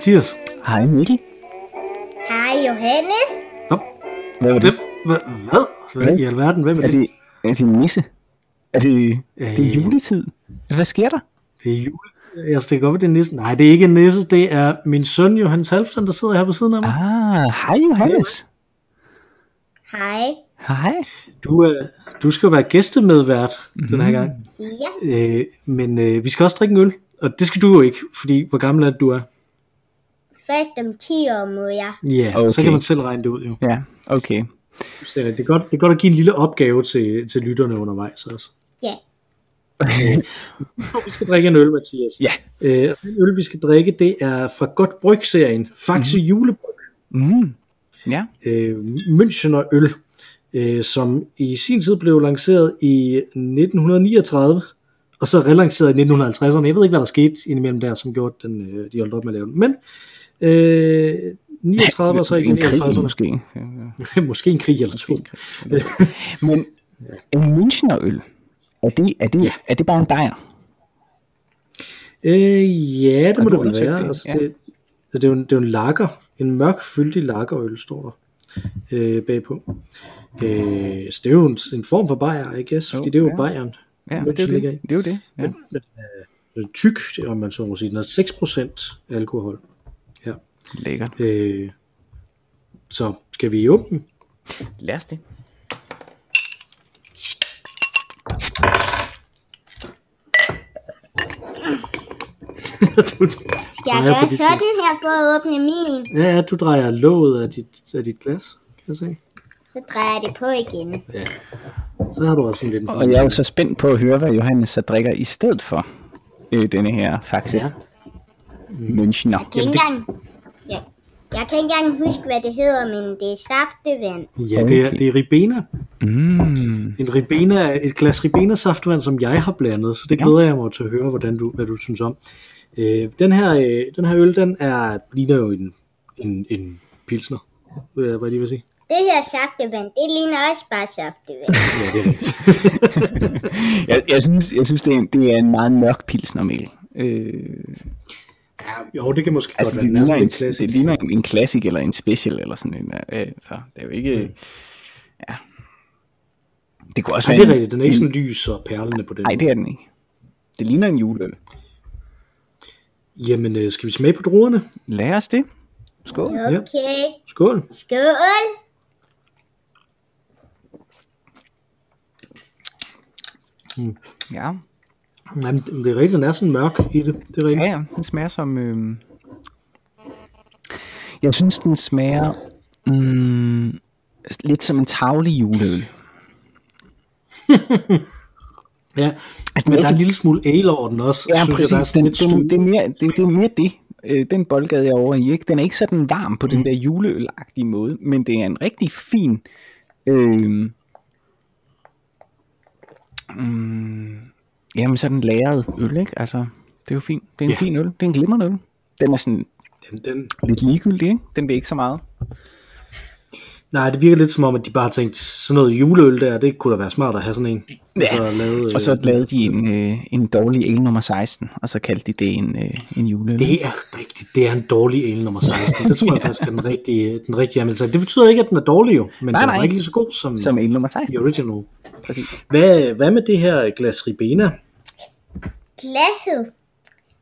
Mathias. Hej Mikkel. Hej Johannes. Nå, Hvad var det, hvad, hvad? Hvad i alverden? Hvem er Er det? det, er det en nisse? Er det, det er Øh. juletid? Hvad sker der? Det er jul. Jeg stikker op, at det er nissen. Nej, det er ikke en nisse. Det er min søn Johannes Halfdan, der sidder her ved siden af mig. Ah, hej Johannes. Hej. Hej. Du, øh, du skal jo være gæstemedvært mm-hmm. den her gang. Ja, Øh, men øh, vi skal også drikke en øl. Og det skal du jo ikke, fordi hvor gammel er det, du er? Først om 10 år må jeg. Ja, okay. så kan man selv regne det ud jo. Ja, okay. Så det er, godt, det er godt at give en lille opgave til, til lytterne undervejs også. Ja, Vi skal drikke en øl, Mathias. Ja. Øh, og den øl, vi skal drikke, det er fra Godt Bryg-serien. Faxe mm. julebryg. Mm. Ja. øh, Münchener øl, øh, som i sin tid blev lanceret i 1939, og så relanceret i 1950'erne. Jeg ved ikke, hvad der skete indimellem der, som gjorde, at den, øh, de holdt op med at lave den. Men øh, 39 og så igen en krig 51'erne. måske. Måske en krig eller to. Men en Münchner-øl, er det, er, det, Ja. er det bare en dejer? Øh, ja, det må du det vel være. det? Altså, Ja. det, altså, det, er jo en, det er jo en lager, en mørk, fyldig lagerøl, står der øh, bagpå. Øh, så det er jo en, en form for bajer, I guess, Jo, fordi det er jo ja. Bayern. Ja, det er det. Det er jo det. Ja. Men, men øh, tyk, om man så må sige. Den er 6% alkohol. Lækkert. Øh, så skal vi åbne den? Lad os det. skal jeg Ja, gøre sådan her for at åbne min? Ja, ja, du drejer låget af dit, af dit glas, kan jeg se. Så drejer jeg det på igen. Ja. Så har du også en lidt Og jeg er jo så spændt på at høre, hvad Johannes så drikker i stedet for øh, denne her Faxe Ja. ja. Münchner. Jeg kan ikke engang... Ja. Jeg kan ikke engang huske, hvad det hedder, men det er saftevand. Ja, det er, det er Ribena. Mm. En Ribena, et glas Ribena saftvand, som jeg har blandet, så det Ja. glæder jeg mig til at høre, hvordan du, hvad du synes om. Øh, den, her, øh, den her øl, den er, ligner jo en, en, en pilsner, hvad jeg lige vil sige. Det her saftevand, det ligner også bare saftevand. Ja, det er rigtigt. Jeg, jeg, synes, jeg synes, det er, en, det er en meget mørk pilsnermel. Øh, ja, jo, det kan måske altså, godt det være. Den er ligner, en, klassisk. det ligner en, en classic eller en special eller sådan en. Øh, så det er jo ikke... Ja. Det kunne også Nej, være det er en- rigtigt. Den er ikke sådan lys og perlende på den Nej, det er den ikke. Det ligner en juleøl. Jamen, øh, skal vi smage på druerne? Lad os det. Skål. Ja. Okay. Skål. Skål. Ja. Jamen, det er rigtigt, den er sådan mørk i det. Det er rigtigt. Ja, ja, den smager som... Øh... Jeg synes, den smager mm, lidt som en tavlig juleøl. Ja, men der er en lille smule ale over den også. Ja, synes præcis. Jeg, der er sådan den, lidt den, stød. det, er mere, det, det er mere det. Øh, den boldgade jeg er over i. Ikke? Den er ikke sådan varm på den der juleølagtige måde, men det er en rigtig fin... Øh, mm, jamen sådan lagret øl, ikke? Altså, det er jo fint. Det er en Ja. fin øl. Det er en glimrende øl. Den er sådan Den, den, lidt ligegyldig, ikke? Den vil ikke så meget. Nej, det virker lidt som om, at de bare har tænkt, sådan noget juleøl der, det kunne da være smart at have sådan en. Ja, så lavet, Og så øh, lavede de en, øh, en dårlig el nummer 16, og så kaldte de det en, øh, en juleøl. Det er rigtigt. Det er en dårlig el nummer 16. Det tror jeg faktisk er den rigtige, den rigtige anmeldelse. Det betyder ikke, at den er dårlig jo, men Nej, den er nej. ikke lige så god som, Som el nummer 16. the original. Præcis. Hvad, hvad med det her glas Ribena? Glasset.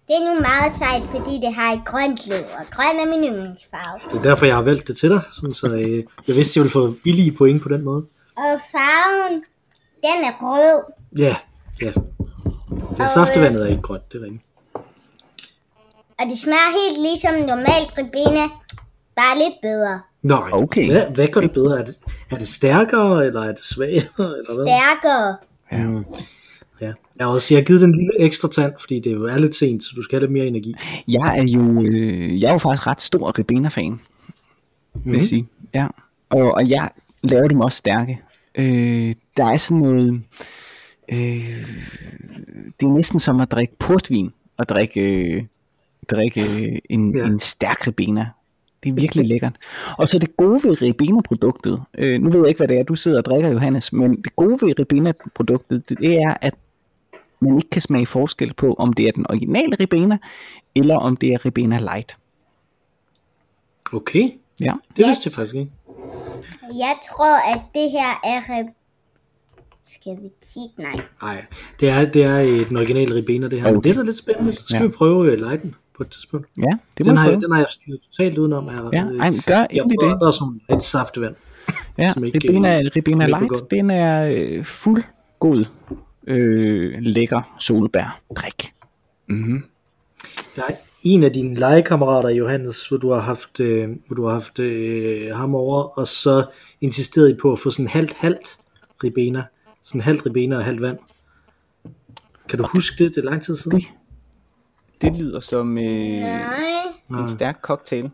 Det er nu meget sejt, fordi det har et grønt låg, og grøn er min yndlingsfarve. Det er derfor, jeg har valgt det til dig, sådan, så øh, jeg vidste, jeg ville få billige point på den måde. Og farven, den er rød. Ja, ja. Det er saftevandet er ikke grønt, det er rigtigt. Og det smager helt ligesom normalt ribena, bare lidt bedre. Nej, Okay. hvad, hvad gør det bedre? Er det, er det stærkere, eller er det svagere? Eller hvad? Stærkere. Mm. Ja. Jeg har også jeg har givet den en lille ekstra tand, fordi det jo er lidt sent, så du skal have lidt mere energi. Jeg er jo, øh, jeg er jo faktisk ret stor Ribena-fan, vil Mhm. jeg sige. Ja. Og, og jeg laver dem også stærke. Øh, der er sådan noget... Øh, det er næsten som at drikke portvin og drikke, øh, drikke øh, en, Ja. en stærk Ribena. Det er virkelig lækkert. Og så det gode ved Ribena-produktet, øh, nu ved jeg ikke, hvad det er, du sidder og drikker, Johannes, men det gode ved Ribena-produktet, det er, at man ikke kan smage forskel på, om det er den originale Ribena, eller om det er Ribena Light. Okay, Ja. det vidste jeg faktisk ikke. Jeg tror, at det her er... Re... Skal vi kigge? Nej. Nej, det er, det er et- den originale Ribena, det her. Men Okay. det er da lidt spændende. Så skal Ja. vi prøve uh, lege den på et tidspunkt. Ja, det må Den har, prøve. jeg, den har jeg styret totalt udenom. Her. Ja, Øh, ej, gør prøver, det. der er sådan nogle lidt saftevand. Ja, Ribena, Ribena som ikke Light, den er øh, fuld god, øh, lækker solbær drik. Mm-hmm. Der er en af dine legekammerater, Johannes, hvor du har haft, øh, hvor du har haft øh, ham over, og så insisteret I på at få sådan halvt-halvt Ribena. Sådan halvt Ribena og halvt vand. Kan du huske det? Det er lang tid siden. Det, det lyder som øh, Nej. en stærk cocktail.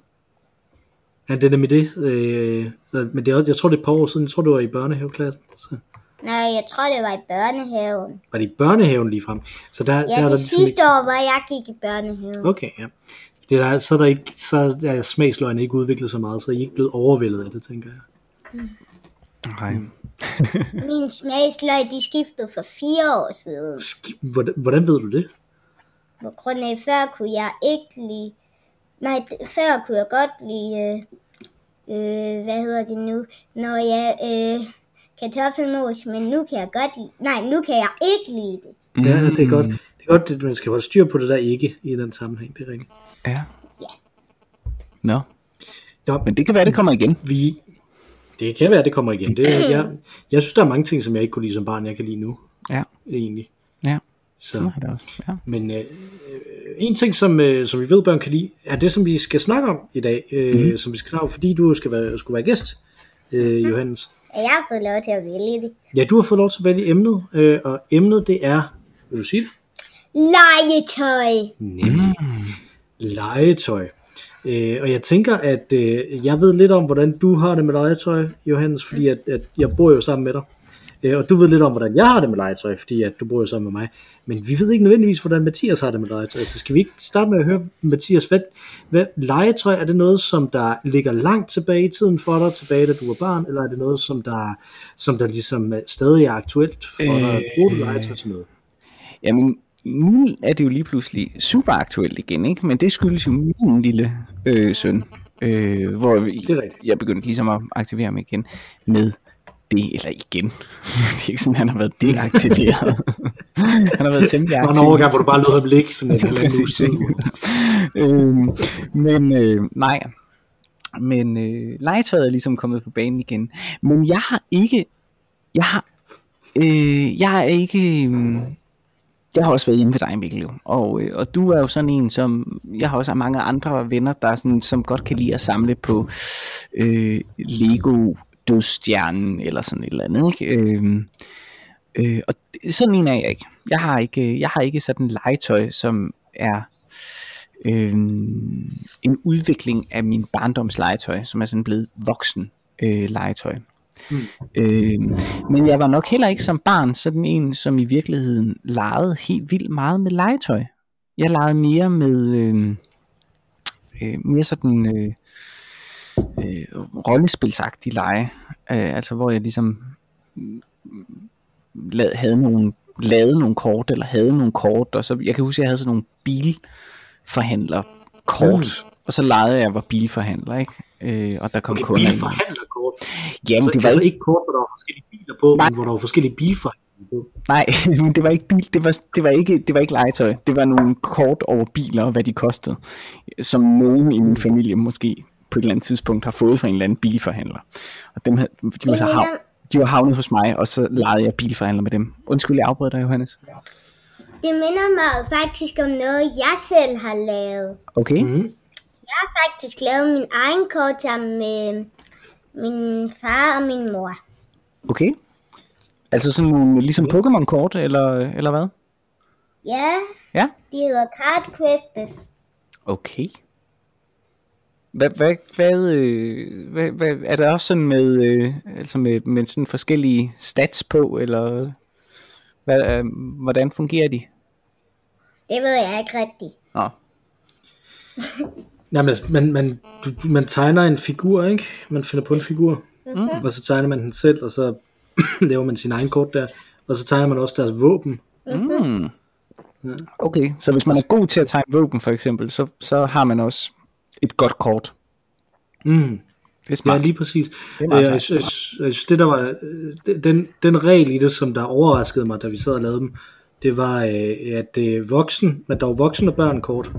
Ja, det er nemlig det. Øh, så- men det er også, jeg tror, det er et par år siden. Jeg tror, det var i børnehaveklassen. Så Nej, jeg tror, det var i børnehaven. var det i børnehaven lige frem. Så der, der Ja, er der det ligesom sidste år, hvor jeg gik i børnehaven. Okay, ja. Det der, så er der ikke, så er smagsløgene ikke udviklet så meget, så I er ikke blevet overvældet af det, tænker jeg. Nej. Min smagsløg, de skiftede for fire år siden. Sk- Hvordan, hvordan ved du det? På grund af, før kunne jeg ikke lide... Nej, før kunne jeg godt lide... Øh, øh, hvad hedder det nu? Når jeg... Øh, kartoffelmos, men nu kan jeg godt lide... Nej, nu kan jeg ikke lide det. Mm. Ja, det er godt. Det er godt, at man skal holde styr på det der ikke i den sammenhæng, det er rigtigt. Ja. Ja. Nå, Nå, men det kan være, det kommer igen. vi, det kan være, det kommer igen. Det, jeg, jeg synes, der er mange ting, som jeg ikke kunne lide som barn, jeg kan lide nu, Ja, egentlig. ja. Så, Sådan er det også. Ja. men øh, øh, en ting, som, øh, som vi ved, børn kan lide, er det, som vi skal snakke om i dag, øh, mm-hmm. som vi skal snakke om, fordi du skal være, skulle være gæst, øh, Johannes. Og jeg har fået lov til at vælge det. Ja, du har fået lov til at vælge emnet, øh, og emnet det er, vil du sige det? Legetøj. Nemlig legetøj. Øh, og jeg tænker, at øh, jeg ved lidt om, hvordan du har det med legetøj, Johannes, fordi at, at jeg bor jo sammen med dig. Øh, og du ved lidt om, hvordan jeg har det med legetøj, fordi at du bor jo sammen med mig. Men vi ved ikke nødvendigvis, hvordan Mathias har det med legetøj. Så skal vi ikke starte med at høre, Mathias, hvad, hvad legetøj, er det noget, som der ligger langt tilbage i tiden for dig, tilbage da du var barn, eller er det noget, som der, som der ligesom øh, stadig er aktuelt for dig? Bruger du legetøj til noget? Jamen, nu er det jo lige pludselig super aktuelt igen, ikke? Men det skyldes jo min lille øh, søn, øh, hvor jeg begyndte ligesom at aktivere mig igen med det, eller igen. det er ikke sådan, han har været deaktiveret. han har været temmelig Der var aktiv. en overgang, hvor du bare lod ham ligge sådan en halvanden uge øhm, men øh, nej, men øh, legetøjet er ligesom kommet på banen igen. Men jeg har ikke, jeg har, øh, jeg er ikke, øh, jeg har også været hjemme ved dig, Mikkel, jo. Og, øh, og du er jo sådan en, som, jeg har også mange andre venner, der er sådan, som godt kan lide at samle på øh, Lego dødstjernen, eller sådan et eller andet, ikke? Øh, øh, og sådan en er jeg ikke. Jeg har ikke, jeg har ikke sådan legetøj, som er øh, en udvikling af min barndomslegetøj, som er sådan blevet voksen øh, legetøj. Mm. Øh, men jeg var nok heller ikke som barn sådan en, som i virkeligheden legede helt vildt meget med legetøj. Jeg legede mere med øh, øh, mere sådan øh, øh, rollespilsagtig lege, øh, altså hvor jeg ligesom mm, la- havde nogle lavede nogle kort, eller havde nogle kort, og så, jeg kan huske, at jeg havde sådan nogle bilforhandler kort, mm. og så legede jeg, var bilforhandler, ikke? Øh, og der kom Okay, kunder ind. bilforhandlerkort. Jamen, altså, det var altså ikke, kort, hvor der var forskellige biler på, Nej. men hvor der var forskellige bilforhandlere på. nej, men det var ikke bil, det var, det var ikke, det var ikke legetøj. Det var nogle kort over biler, og hvad de kostede, som nogen i min familie måske på et eller andet tidspunkt har fået fra en eller anden bilforhandler. Og dem de, var så hav, de var havnet hos mig, og så legede jeg bilforhandler med dem. Undskyld, jeg afbrød dig, Johannes. Det minder mig faktisk om noget, jeg selv har lavet. Okay, Mm. Jeg har faktisk lavet min egen kort sammen med min far og min mor. okay. Altså sådan nogle, ligesom Pokémon-kort, eller, eller hvad? Ja, Ja. de hedder Card Quests. Okay. Hvad, hvad, hvad, øh, hvad, hvad, er der også sådan med, øh, altså med, med sådan forskellige stats på, eller hvad, øh, hvordan fungerer de? Det ved jeg ikke rigtigt. Nå, Nej, men man, man, du, man tegner en figur, ikke? Man finder på en figur, mm. og så tegner man den selv, og så laver man sin egen kort der. Og så tegner man også deres våben. mm. Okay, så hvis man er god til at tegne våben for eksempel, så, så har man også et godt kort. Mm. Det er Ja, smart. lige præcis. Det er Øh, jeg, synes, jeg synes, det der var, øh, den, den regel i det, som der overraskede mig, da vi sad og lavede dem, det var, øh, at øh, voksen, men der var voksen og børn kort.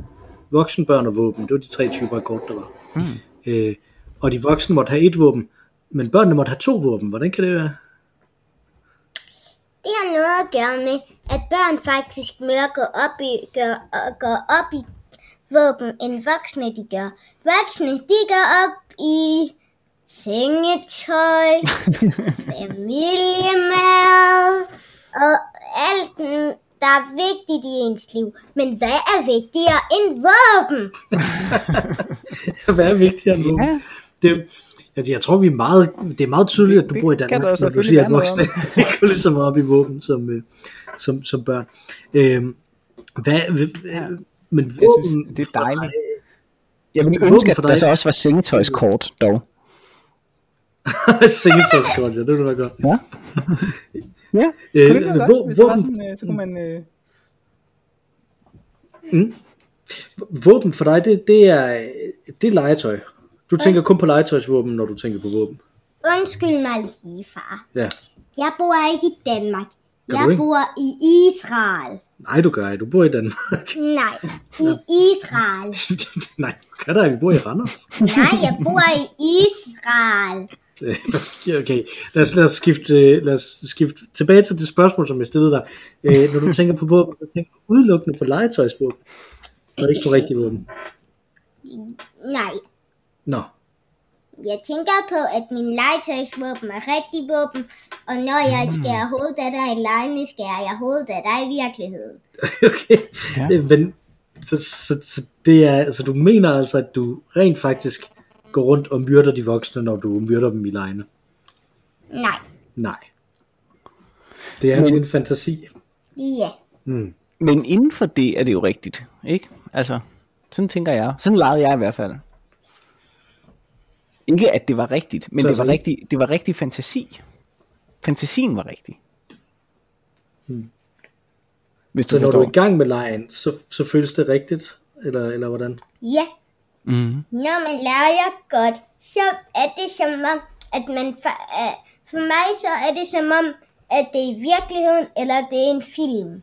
Voksen, børn og våben, det var de tre typer af kort, der var. Mm. Øh, og de voksne måtte have et våben, men børnene måtte have to våben. Hvordan kan det være? Det har noget at gøre med, at børn faktisk mere går op i, gør, går op i våben, end voksne de gør. Voksne, de går op i sengetøj, familiemad og alt, der er vigtigt i ens liv. Men hvad er vigtigere end våben? Hvad er vigtigere end våben? Ja. Det, jeg, jeg tror, vi er meget, det er meget tydeligt, at du Det bor i Danmark, når du siger, at voksne ikke går lige så meget op i våben som, øh, som, som børn. Øhm, hvad, ja. Men Jeg våben synes, det er dejligt. dig- Jeg ville ønske, at for der dig. så også var sengetøjskort, dog. Sengetøjskort, ja, det ville være godt. Ja. Ja, Øh, kunne det være våben- godt, hvis våben- sådan, øh, så kunne man... Øh... Våben for dig, det, det, er, det er legetøj. Du tænker kun på legetøjsvåben, når du tænker på våben. Undskyld mig lige, far. Ja. Jeg bor ikke i Danmark. Gør Jeg bor i Israel. Nej, du gør ikke. Du bor i Danmark. Nej, i Israel. Nej, du gør der. Vi bor i Randers. Nej, jeg bor i Israel. Okay, lad os, lad, os skifte, øh, lad os skifte tilbage til det spørgsmål, som jeg stillede dig. Øh, når du tænker på våben, så tænker du udelukkende på legetøjsvåben, og ikke på rigtige våben. Nej, Nå, jeg tænker på, at min legetøjsvåben er rigtig våben, og når jeg skærer hovedet af dig i lejene, skærer jeg hovedet af dig i virkeligheden. okay. Ja. Ja. Men, så, så, så det er, altså du mener altså, at du rent faktisk går rundt og myrder de voksne, når du myrder dem i lejene? Nej, Nej. Det er, Men- en fantasi. ja. Mm. Men inden for det er det jo rigtigt, ikke? Altså, sådan tænker jeg. Sådan legede jeg i hvert fald. Ikke at det var rigtigt, men Så det var, altså rigtig, det var rigtig fantasi. Fantasien var rigtig. Hvis du Hmm. Så når du er i gang med lejen, så, så føles det rigtigt? Eller, eller hvordan? Ja, Mm. når man leger godt, så er det som om, at man... For, uh, for mig så er det som om, at det er i virkeligheden, eller det er en film.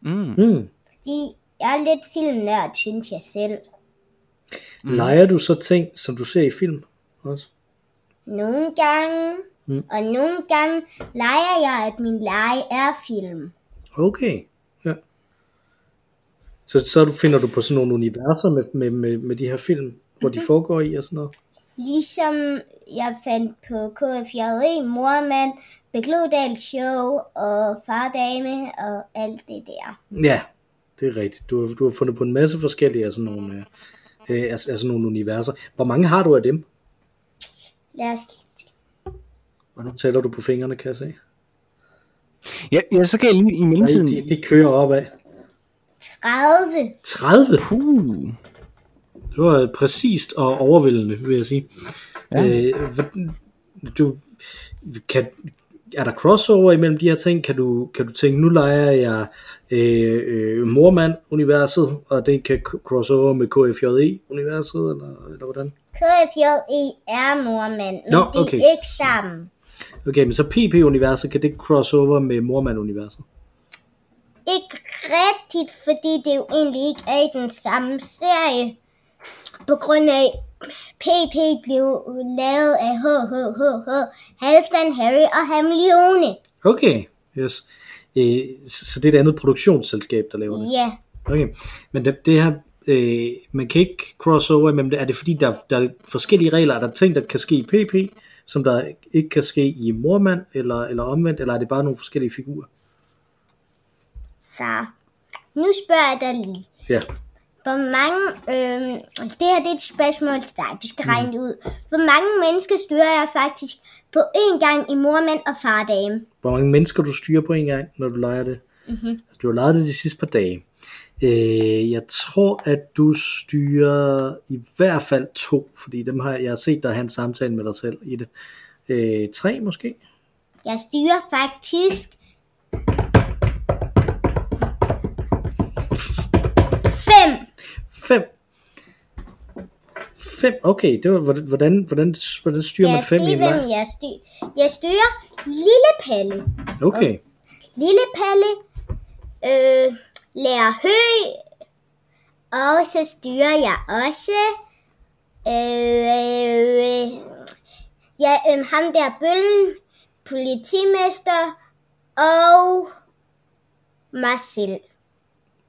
Mm. Mm. Fordi jeg er lidt filmnørd, synes jeg selv. Mm. Leger du så ting, som du ser i film også? Nogle gange, Mm. og nogle gange leger jeg, at min lege er film. Okay, ja. Så, så finder du på sådan nogle universer med, med, med, med de her film, hvor de foregår i og sådan noget? Ligesom jeg fandt på KFJE, Mormand, Beglodal Show og Fardame og alt det der. Ja, det er rigtigt. Du har, du har fundet på en masse forskellige af sådan nogle, øh, øh, af, af sådan nogle universer. Hvor mange har du af dem? Lad os Og nu tæller du på fingrene, kan jeg se. Ja, ja, så kan jeg lige i Nej, mellemtiden... de, de kører opad. 30. 30? Uh, Det var præcist og overvældende, vil jeg sige. Ja. Øh, du, kan, er der crossover imellem de her ting? Kan du, kan du tænke, nu leger jeg øh, øh, Mormand-universet, og det kan crossover med KFJE-universet, eller, eller hvordan? KFJE er Mormand, men Nå, de okay. er ikke sammen. Okay, men så PP-universet, kan det crossover med Mormand-universet? Ikke rigtigt, fordi det jo egentlig ikke er i den samme serie. På grund af, PP blev lavet af HHHH, Halfdan, Harry og Hermione. Okay, yes. Øh, så så det er et andet produktionsselskab, der laver det? Ja, Okay, men det, det her, øh, man kan ikke crossover det. Er det fordi, der, der er forskellige regler? Er der ting, der kan ske i PP, som der ikke kan ske i Mormand, eller, eller omvendt, eller er det bare nogle forskellige figurer? far. Nu spørger jeg dig lige. Ja. Hvor mange, øh, det her det er et spørgsmål til dig, du skal regne det ud. Hvor mange mennesker styrer jeg faktisk på én gang i mormand og fardame? Hvor mange mennesker du styrer på en gang, når du leger det? Mm-hmm. Du har leget det de sidste par dage. Øh, jeg tror, at du styrer i hvert fald to, fordi dem har jeg har set dig have en samtale med dig selv i det. Øh, tre måske? Jeg styrer faktisk fem. Fem. fem. Okay, det var, hvordan, hvordan, hvordan, styrer man jeg fem i sige, en leg? jeg styrer? Jeg styrer Lille Palle. Okay, Lille Palle øh, lærer hø, og så styrer jeg også øh, ja, øh, ham der bøllen, politimester og Marcel.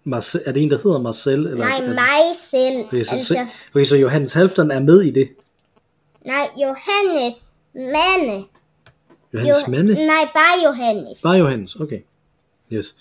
Marcel, er det en, der hedder Marcel? Eller, Nej, mig selv. Okay, så, Altså, okay, så Johannes Halfdan er med i det. nej, Johannes Mande. Johannes jo, Mande? Nej, bare Johannes. Bare Johannes, okay. Yes.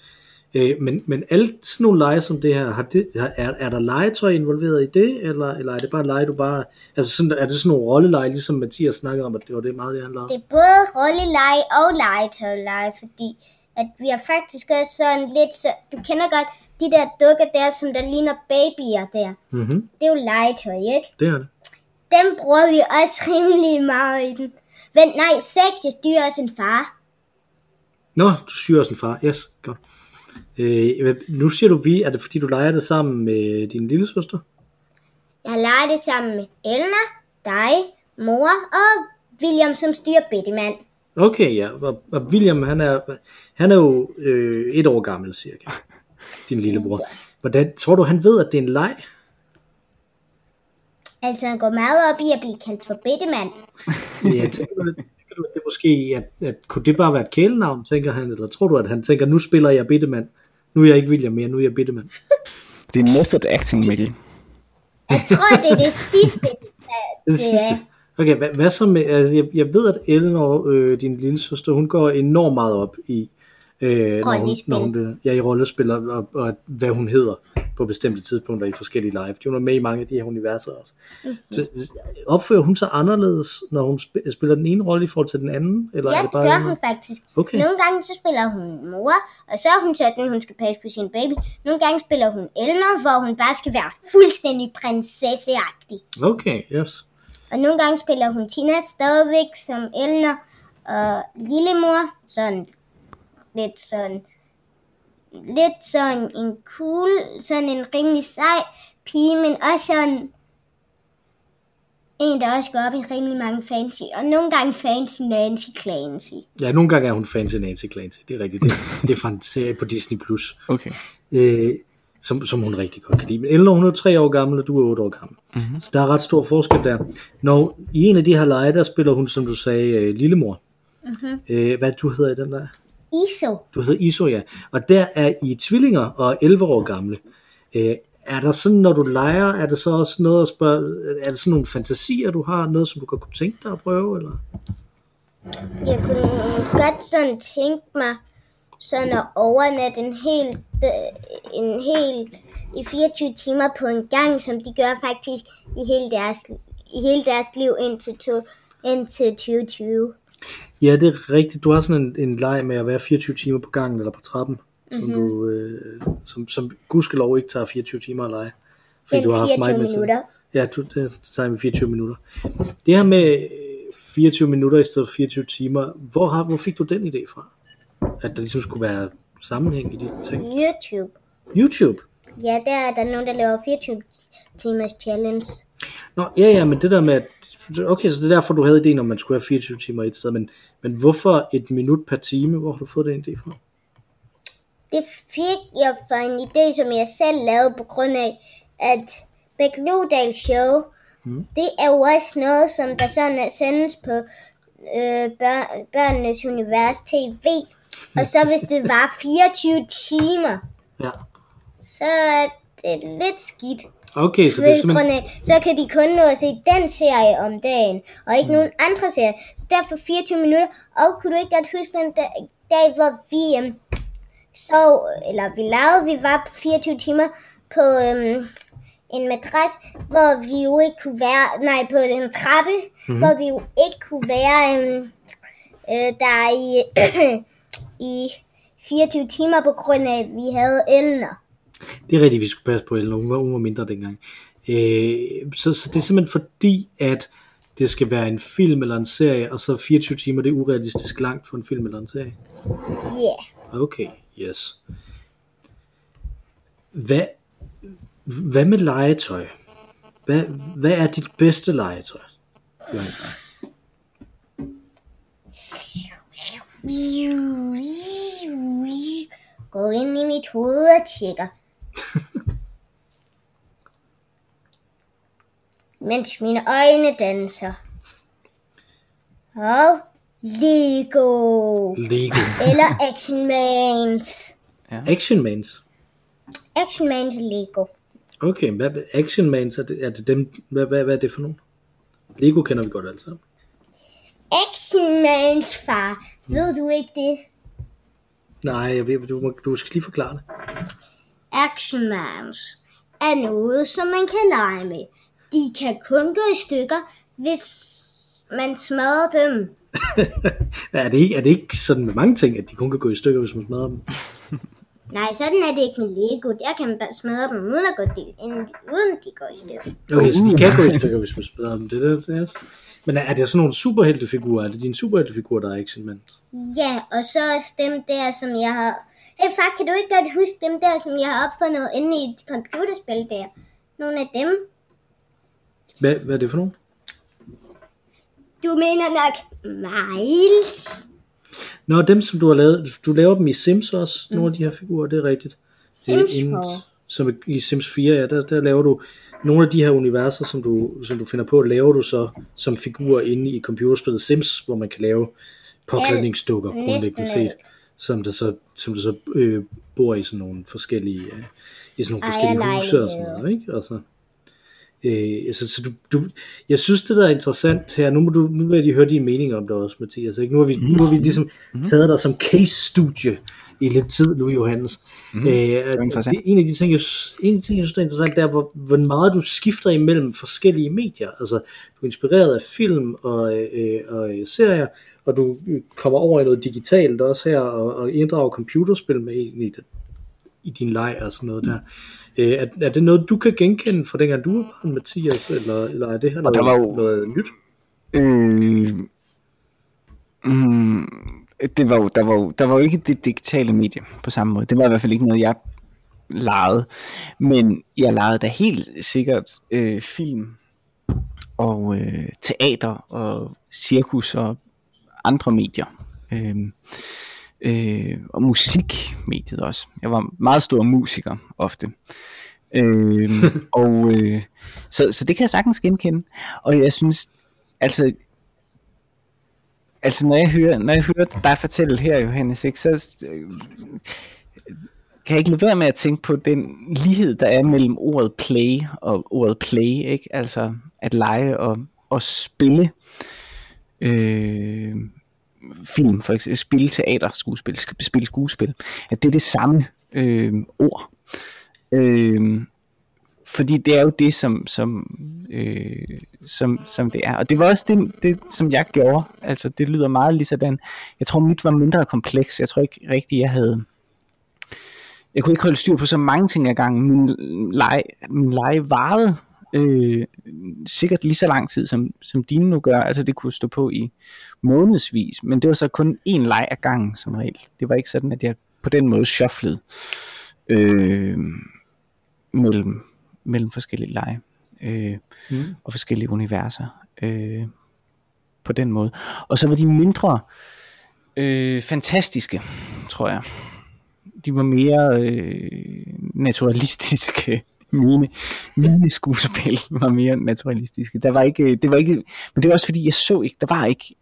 Øh, men, men alle sådan nogle lege som det her, har det, er, er der legetøj involveret i det, eller, eller er det bare lege, du bare... Altså sådan, er det sådan nogle rolleleje, ligesom Mathias snakkede om, at det var det meget, det han lavede? Det er både rolleleje og legetøjleje, fordi at vi har faktisk også sådan lidt så... Du kender godt de der dukker der, som der ligner babyer der. Mm-hmm. Det er jo legetøj, ikke? Det er det. Dem bruger vi også rimelig meget i den. Vent, nej, sex, jeg styrer også en far. Nå, du styrer også en far. Yes, godt. Øh, nu siger du vi, er det fordi du leger det sammen med din lille søster? Jeg har leget det sammen med Elna, dig, mor og William, som styrer Bittemand. Okay, ja. Og, og William, han er, han er jo øh, et år gammel, cirka. Din lillebror. Hvordan, tror du, han ved, at det er en leg? Altså, han går meget op i at blive kaldt for Bittemand. Ja, tænker du, tænker du, at det måske, at, at kunne det bare være et kælenavn, tænker han, eller tror du, at han tænker, nu spiller jeg Bittemand, nu er jeg ikke William mere, nu er jeg Bittemand. Det er method acting, Mikkel. Jeg tror, det er det sidste. Det er det sidste. Okay, hvad, hvad så med, altså, jeg, jeg ved, at Eleanor, øh, din lille søster, hun går enormt meget op i, øh, når hun, når hun, ja, i rollespil, og, og, og, hvad hun hedder på bestemte tidspunkter i forskellige live. Hun er med i mange af de her universer også. Mhm. Mm-hmm. Så, opfører hun sig anderledes, når hun sp- spiller den ene rolle i forhold til den anden? Eller Ja, er det det bare gør en- hun faktisk. Okay. Nogle gange så spiller hun mor, og så er hun sådan, hun skal passe på sin baby. Nogle gange spiller hun Elner, hvor hun bare skal være fuldstændig prinsesseagtig. Okay, yes. Og nogle gange spiller hun Tina stadigvæk som Elner og lillemor. Sådan lidt sådan lidt sådan en cool, sådan en rimelig sej pige, men også sådan en, der også går op i rimelig mange fancy, og nogle gange fancy Nancy Clancy. Ja, nogle gange er hun fan til Nancy Clancy, det er rigtigt. Det, det er fra en serie på Disney+. Plus. Okay. øh, som, som hun rigtig godt kan lide. Men Eleanor, hun er tre år gammel, og du er otte år gammel. Mm-hmm. Så der er ret stor forskel der. Når i en af de her lege, der spiller hun, som du sagde, øh, lillemor. Mm-hmm. Øh, hvad du hedder i den der? Iso. Du hedder Iso, ja. Og der er I tvillinger og 11 år gamle. Øh, er der sådan, når du leger, er det så også noget at spørge, er det sådan nogle fantasier, du har, noget, som du godt kunne tænke dig at prøve, eller? Jeg kunne godt sådan tænke mig sådan at overnatte en hel, øh, en hel i 24 timer på en gang, som de gør faktisk i hele deres, i hele deres liv indtil, to, indtil 2020. Ja, det er rigtigt. Du har sådan en, en leg med at være 24 timer på gangen eller på trappen, mm-hmm. som, du, øh, som, som gudskelov ikke tager 24 timer at lege. Men du har haft 24 med minutter. Ja, du, det tager med 24 minutter. Det her med øh, 24 minutter i stedet for 24 timer, hvor, har, hvor fik du den idé fra? At der ligesom skulle være sammenhæng i de ting. YouTube. YouTube? Ja, der er der nogen, der laver 24 timers challenge. Nå, ja, ja, men det der med, at, okay, så det er derfor, du havde ideen om, man skulle have 24 timer et sted, men, men hvorfor et minut per time? Hvor har du fået den idé fra? Det fik jeg fra en idé, som jeg selv lavede på grund af, at Bæk Lodal Show, mm. det er jo også noget, som der sådan sendes på øh, bør, børnenes univers TV. Og så hvis det var 24 timer, Ja. så er det lidt skidt. Okay, så det er simpelthen... så kan de kun nå at se den serie om dagen, og ikke nogen andre serier. Så derfor 24 minutter. Og kunne du ikke godt huske den dag, hvor vi øhm, så, eller vi lavede, vi var på 24 timer på øhm, en madras, hvor vi jo ikke kunne være, nej, på en trappe, mm-hmm. hvor vi jo ikke kunne være øhm, øh, der i, i 24 timer på grund af, at vi havde elner. Det er rigtigt, vi skulle passe på Ellen, hun var, hun var mindre dengang. Øh, så, så det er simpelthen fordi, at det skal være en film eller en serie, og så 24 timer, det er urealistisk langt for en film eller en serie. Ja. Yeah. Okay, yes. Hvad, hvad med legetøj? Hvad, hvad er dit bedste legetøj? Johannes? Gå ind i mit hoved og tjekker. Mens mine øjne danser. Og Lego. Lego. Eller Action Mans. Action Mans. Action Mans og Lego. Okay, hvad, Action Mans, er det, er det dem, hvad, hvad, hvad er det for nogen? Lego kender vi godt alle sammen. Action Mans far. Ved du ikke det? Nej, jeg ved, du, må- du skal lige forklare det. Action Mans er noget, som man kan lege med. De kan kun gå i stykker, hvis man smadrer dem. er, det ikke, er det ikke sådan med mange ting, at de kun kan gå i stykker, hvis man smadrer dem? Nej, sådan er det ikke med Lego. Der kan man bare smadre dem, uden at gå de, uden de går i stykker. Okay, så de kan gå i stykker, hvis man smadrer dem. Det, er det, det er. Men er det sådan nogle superheltefigurer? Er det dine superheltefigurer, der er Action Mans? Ja, og så også dem der, som jeg har... Hey, fuck, kan du ikke godt huske dem der, som jeg har opfundet inde i et computerspil der? Nogle af dem. Hvad, hvad er det for nogen? Du mener nok Miles? Nå, dem som du har lavet, du laver dem i Sims også, mm. nogle af de her figurer, det er rigtigt. Sims Det er inden- 4. Som i Sims 4, ja, der, der laver du nogle af de her universer, som du, som du finder på, laver du så som figurer inde i computerspillet Sims, hvor man kan lave påklædningsdukker, Næsten grundlæggende set, som der så, som der så øh, bor i sådan nogle forskellige, øh, i sådan nogle forskellige Ejerlejligheder. huse og sådan noget, ikke? Altså, øh, altså, så du, du, jeg synes, det der er interessant her, nu, må du, nu vil jeg lige høre dine meninger om det også, Mathias. Ikke? Nu, har vi, nu har vi ligesom taget dig som case-studie i lidt tid nu, Johannes. Mm, øh, er. Det, en af de ting, jeg, en af de ting, jeg synes, er interessant, det er, hvor, hvor meget du skifter imellem forskellige medier. Altså, du er inspireret af film og, øh, og øh, serier, og du øh, kommer over i noget digitalt også her, og, og inddrager computerspil med i, det, i din leg og sådan noget der. Øh, er, er det noget, du kan genkende fra dengang du var barn, Mathias, eller, eller er det her noget, der var jo- noget nyt? Øh, mm, det var jo, der, var jo, der var jo ikke det digitale medie på samme måde. Det var i hvert fald ikke noget, jeg legede. Men jeg legede da helt sikkert øh, film og øh, teater og cirkus og andre medier. Øh, øh, og musikmediet også. Jeg var meget stor musiker ofte. Øh, og øh, så, så det kan jeg sagtens genkende. Og jeg synes, altså, altså når jeg hører, når jeg hører dig fortælle her, Johannes, ikke, så øh, kan jeg ikke lade være med at tænke på den lighed, der er mellem ordet play og ordet play, ikke? Altså at lege og, og spille øh, film, for eksempel spille teater, skuespil, spille skuespil, at det er det samme øh, ord. Øh, fordi det er jo det, som, som, øh, som, som det er. Og det var også det, det, som jeg gjorde. Altså, det lyder meget lige sådan. Jeg tror, mit var mindre kompleks. Jeg tror ikke rigtigt, jeg havde... Jeg kunne ikke holde styr på så mange ting ad gangen. Min leg, min leg varede øh, sikkert lige så lang tid, som, som dine nu gør. Altså, det kunne stå på i månedsvis. Men det var så kun én leg ad gangen, som regel. Det var ikke sådan, at jeg på den måde shufflede øh, mellem, mellem forskellige lege øh, Mm. og forskellige universer øh, på den måde. Og så var de mindre øh, fantastiske, tror jeg. De var mere øh, naturalistiske. Mine, mine skuespil var mere naturalistiske. Der var ikke, det var ikke, men det var også fordi jeg så ikke, der var ikke,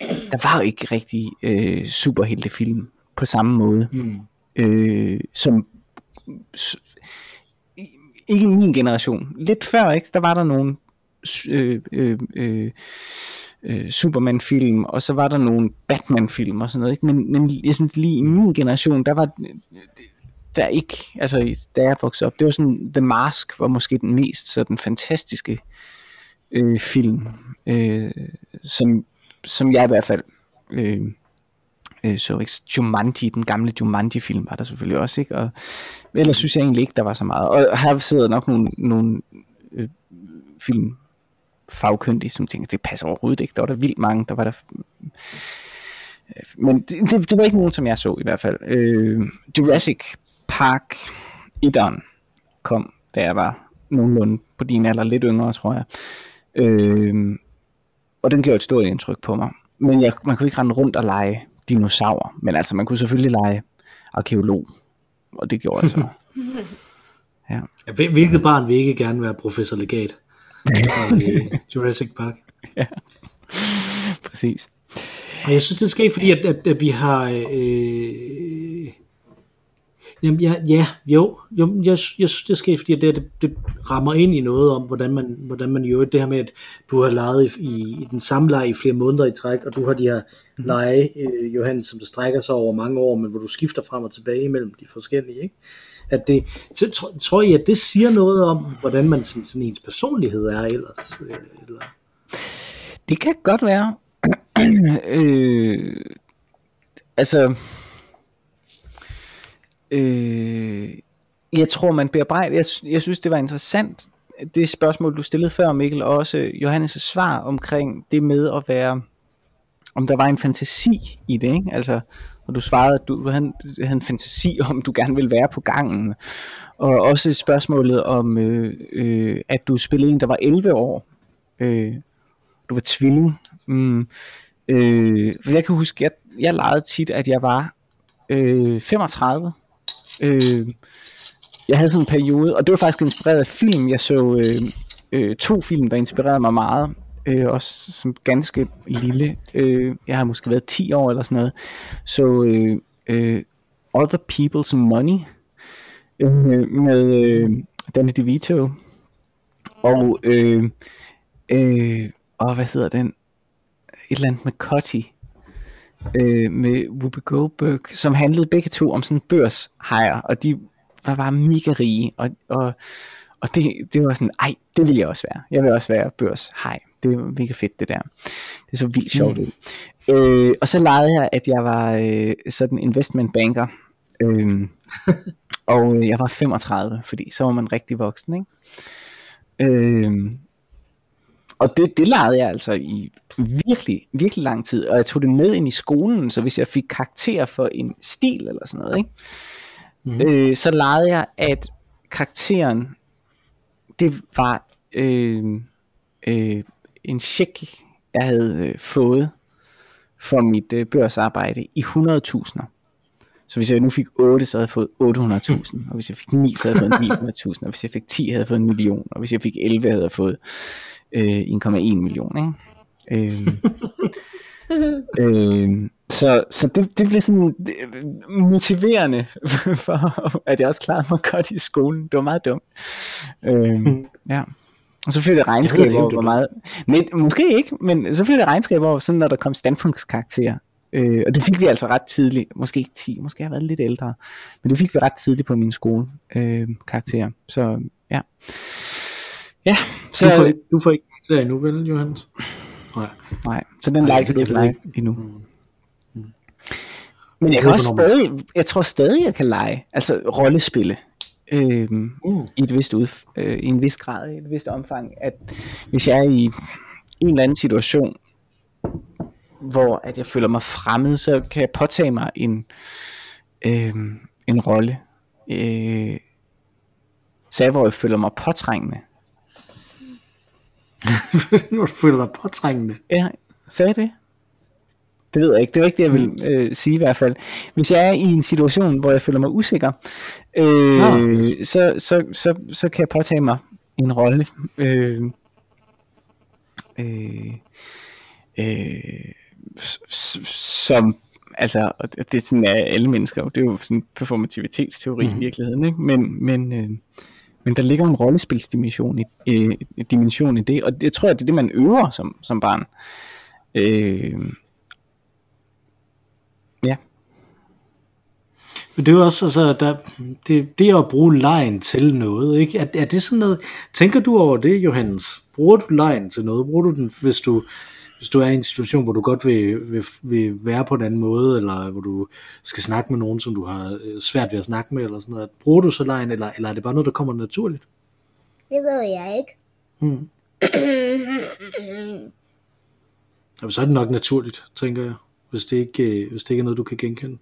der var ikke rigtig øh, superheltefilm på samme måde Mm. øh, som ikke i min generation. Lidt før, ikke? Der var der nogle øh, øh, øh, øh, Superman-film, og så var der nogle Batman-film og sådan noget, ikke? Men, men jeg synes lige i min generation, der var der ikke, altså da jeg voksede op, det var sådan, The Mask var måske den mest sådan fantastiske øh, film, øh, som, som jeg i hvert fald øh, øh, så ikke Jumanji, den gamle Jumanji-film var der selvfølgelig også, ikke? Og ellers synes jeg egentlig ikke, der var så meget. Og her sidder nok nogle, nogle øh, film fagkyndige, som tænker, det passer overhovedet ikke. Der var der vildt mange, der var der... Øh, men det, det, det var ikke nogen, som jeg så i hvert fald. Øh, Jurassic Park 1'eren kom, da jeg var nogenlunde på din alder, lidt yngre, tror jeg. Øh, og den gjorde et stort indtryk på mig. Men jeg, man kunne ikke rende rundt og lege dinosaurer, men altså man kunne selvfølgelig lege arkeolog, og det gjorde jeg så. ja. Hvilket barn vil ikke gerne være professor legat i Jurassic Park? ja, præcis. Og jeg synes, det er sket, fordi at, at, at vi har... Øh, jamen, ja, ja, jo, jo jeg, jeg synes, det er sket, fordi det, det, det rammer ind i noget om, hvordan man, hvordan man gjorde det her med, at du har leget i, i, i den samme leg i flere måneder i træk, og du har de her mm. lege, øh, Johan, som det strækker sig over mange år, men hvor du skifter frem og tilbage imellem de forskellige, ikke? At det, så tror, tror jeg, at det siger noget om, hvordan man sådan, sådan ens personlighed er ellers? Øh, eller? Det kan godt være. øh, altså, øh, jeg tror, man bearbejder, jeg, jeg synes, det var interessant, det spørgsmål, du stillede før, Mikkel, og også Johannes' svar omkring det med at være, om der var en fantasi i det, ikke? Altså, og du svarede, at du, du havde, havde en fantasi om, du gerne ville være på gangen. Og også spørgsmålet om, øh, øh, at du spillede en, der var 11 år. Øh, du var tvilling. Mm. Øh, for jeg kan huske, jeg, jeg legede tit, at jeg var øh, 35. Øh, jeg havde sådan en periode, og det var faktisk inspireret af film. Jeg så øh, øh, to film, der inspirerede mig meget. Øh, også som ganske lille. Øh, jeg har måske været 10 år eller sådan noget. Så øh, øh, Other People's Money øh, med øh, Danny DeVito. Og øh, øh, og hvad hedder den? Et eller andet med Cotty øh, med Whoopi Goldberg, som handlede begge to om sådan børshejer, og de var bare mega rige, og, og, og det, det var sådan, ej, det vil jeg også være. Jeg vil også være børshej. Det var mega fedt det der. Det så vildt sjovt mm. ud. Øh, og så legede jeg, at jeg var øh, sådan investment banker. Øh, og jeg var 35, fordi så var man rigtig voksen, ikke? Øh, og det, det legede jeg altså i virkelig, virkelig lang tid, og jeg tog det med ind i skolen, så hvis jeg fik karakter for en stil eller sådan noget, ikke? Mm. Øh, så legede jeg, at karakteren, det var øh, øh, en check, jeg havde øh, fået for mit øh, børsarbejde i 100.000'er. Så hvis jeg nu fik 8, så havde jeg fået 800.000, og hvis jeg fik 9, så havde jeg fået 900.000, og hvis jeg fik 10, havde jeg fået en million, og hvis jeg fik 11, havde jeg fået øh, 1,1 million. Ikke? Øh, øh, så så det, det blev sådan motiverende for, at jeg også klarede mig godt i skolen. Det var meget dumt. Øh, ja. Og så fik jeg regnskab over, hvor meget... Men, måske ikke, men så fik jeg regnskab over, sådan, når der kom standpunktskarakterer. Øh, og det fik vi altså ret tidligt. Måske ikke 10, måske har jeg været lidt ældre. Men det fik vi ret tidligt på min skole. Øh, karakterer. Så ja. Ja, så... Du får, ikke, du får ikke karakterer endnu, vel, Johannes? Nej. Nej, så den like kan du ikke lege endnu. Mm. Mm. Men jeg kan også stadig, jeg tror stadig, jeg kan lege, altså rollespille, øhm, mm. i, et vist ud, øh, i en vis grad, i et vist omfang, at hvis jeg er i en eller anden situation, hvor at jeg føler mig fremmed, så kan jeg påtage mig en, øh, en rolle. Øh, så hvor jeg føler mig påtrængende, du føler dig påtrængende. Ja, sagde det? Det ved jeg ikke. Det er ikke det, jeg vil mm. øh, sige i hvert fald. Hvis jeg er i en situation, hvor jeg føler mig usikker, øh, ja. så, så, så, så kan jeg påtage mig en rolle. Øh, øh, øh, som altså, det er sådan af alle mennesker, det er jo sådan performativitetsteori mm. i virkeligheden, ikke? men, men øh, men der ligger en rollespilsdimension i, øh, dimension i det, og det tror jeg, det er det, man øver som, som barn. Øh, ja. Men det er jo også, altså, der, det, det at bruge lejen til noget, ikke? Er, er det sådan noget, tænker du over det, Johannes? Bruger du lejen til noget? Bruger du den, hvis du, hvis du er i en situation, hvor du godt vil, vil, vil være på en anden måde, eller hvor du skal snakke med nogen, som du har øh, svært ved at snakke med, eller sådan noget, bruger du så lejen, eller, eller er det bare noget, der kommer naturligt? Det ved jeg ikke. Hmm. så er det nok naturligt, tænker jeg, hvis det ikke, øh, hvis det ikke er noget, du kan genkende.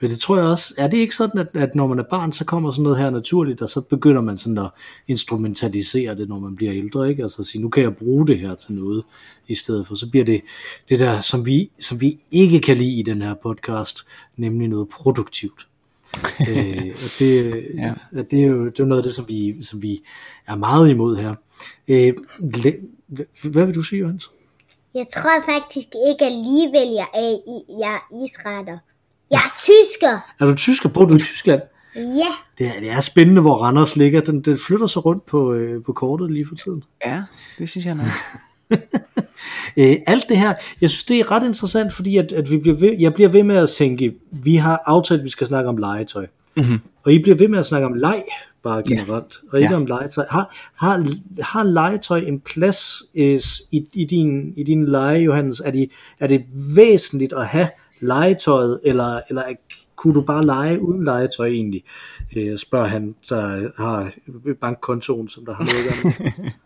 Men det tror jeg også, er det ikke sådan, at, at når man er barn, så kommer sådan noget her naturligt, og så begynder man sådan at instrumentalisere det, når man bliver ældre, ikke? Altså at sige, nu kan jeg bruge det her til noget, i stedet for, så bliver det det der, som vi, som vi ikke kan lide i den her podcast, nemlig noget produktivt. øh, og det, ja. det, er jo, det er jo noget af det, som vi, som vi er meget imod her. Øh, hvad vil du sige, Johannes? Jeg tror faktisk ikke alligevel, jeg er, jeg er israeler. Jeg er tysker. Er du tysker? Bor du i Tyskland? Ja. Det er, det er spændende, hvor Randers ligger. Den, den flytter sig rundt på, øh, på kortet lige for tiden. Ja, det synes jeg nok. øh, alt det her, jeg synes det er ret interessant, fordi at, at vi bliver ved, jeg bliver ved med at tænke, vi har aftalt, at vi skal snakke om legetøj. Mm-hmm. Og I bliver ved med at snakke om leg, bare generelt, ja. og ikke ja. om legetøj. Har, har, har legetøj en plads øh, i, i, din, i din lege, Johannes? Er det, er det væsentligt at have legetøjet, eller, eller kunne du bare lege uden legetøj egentlig? Øh, spørger han, så har bankkontoen, som der har noget at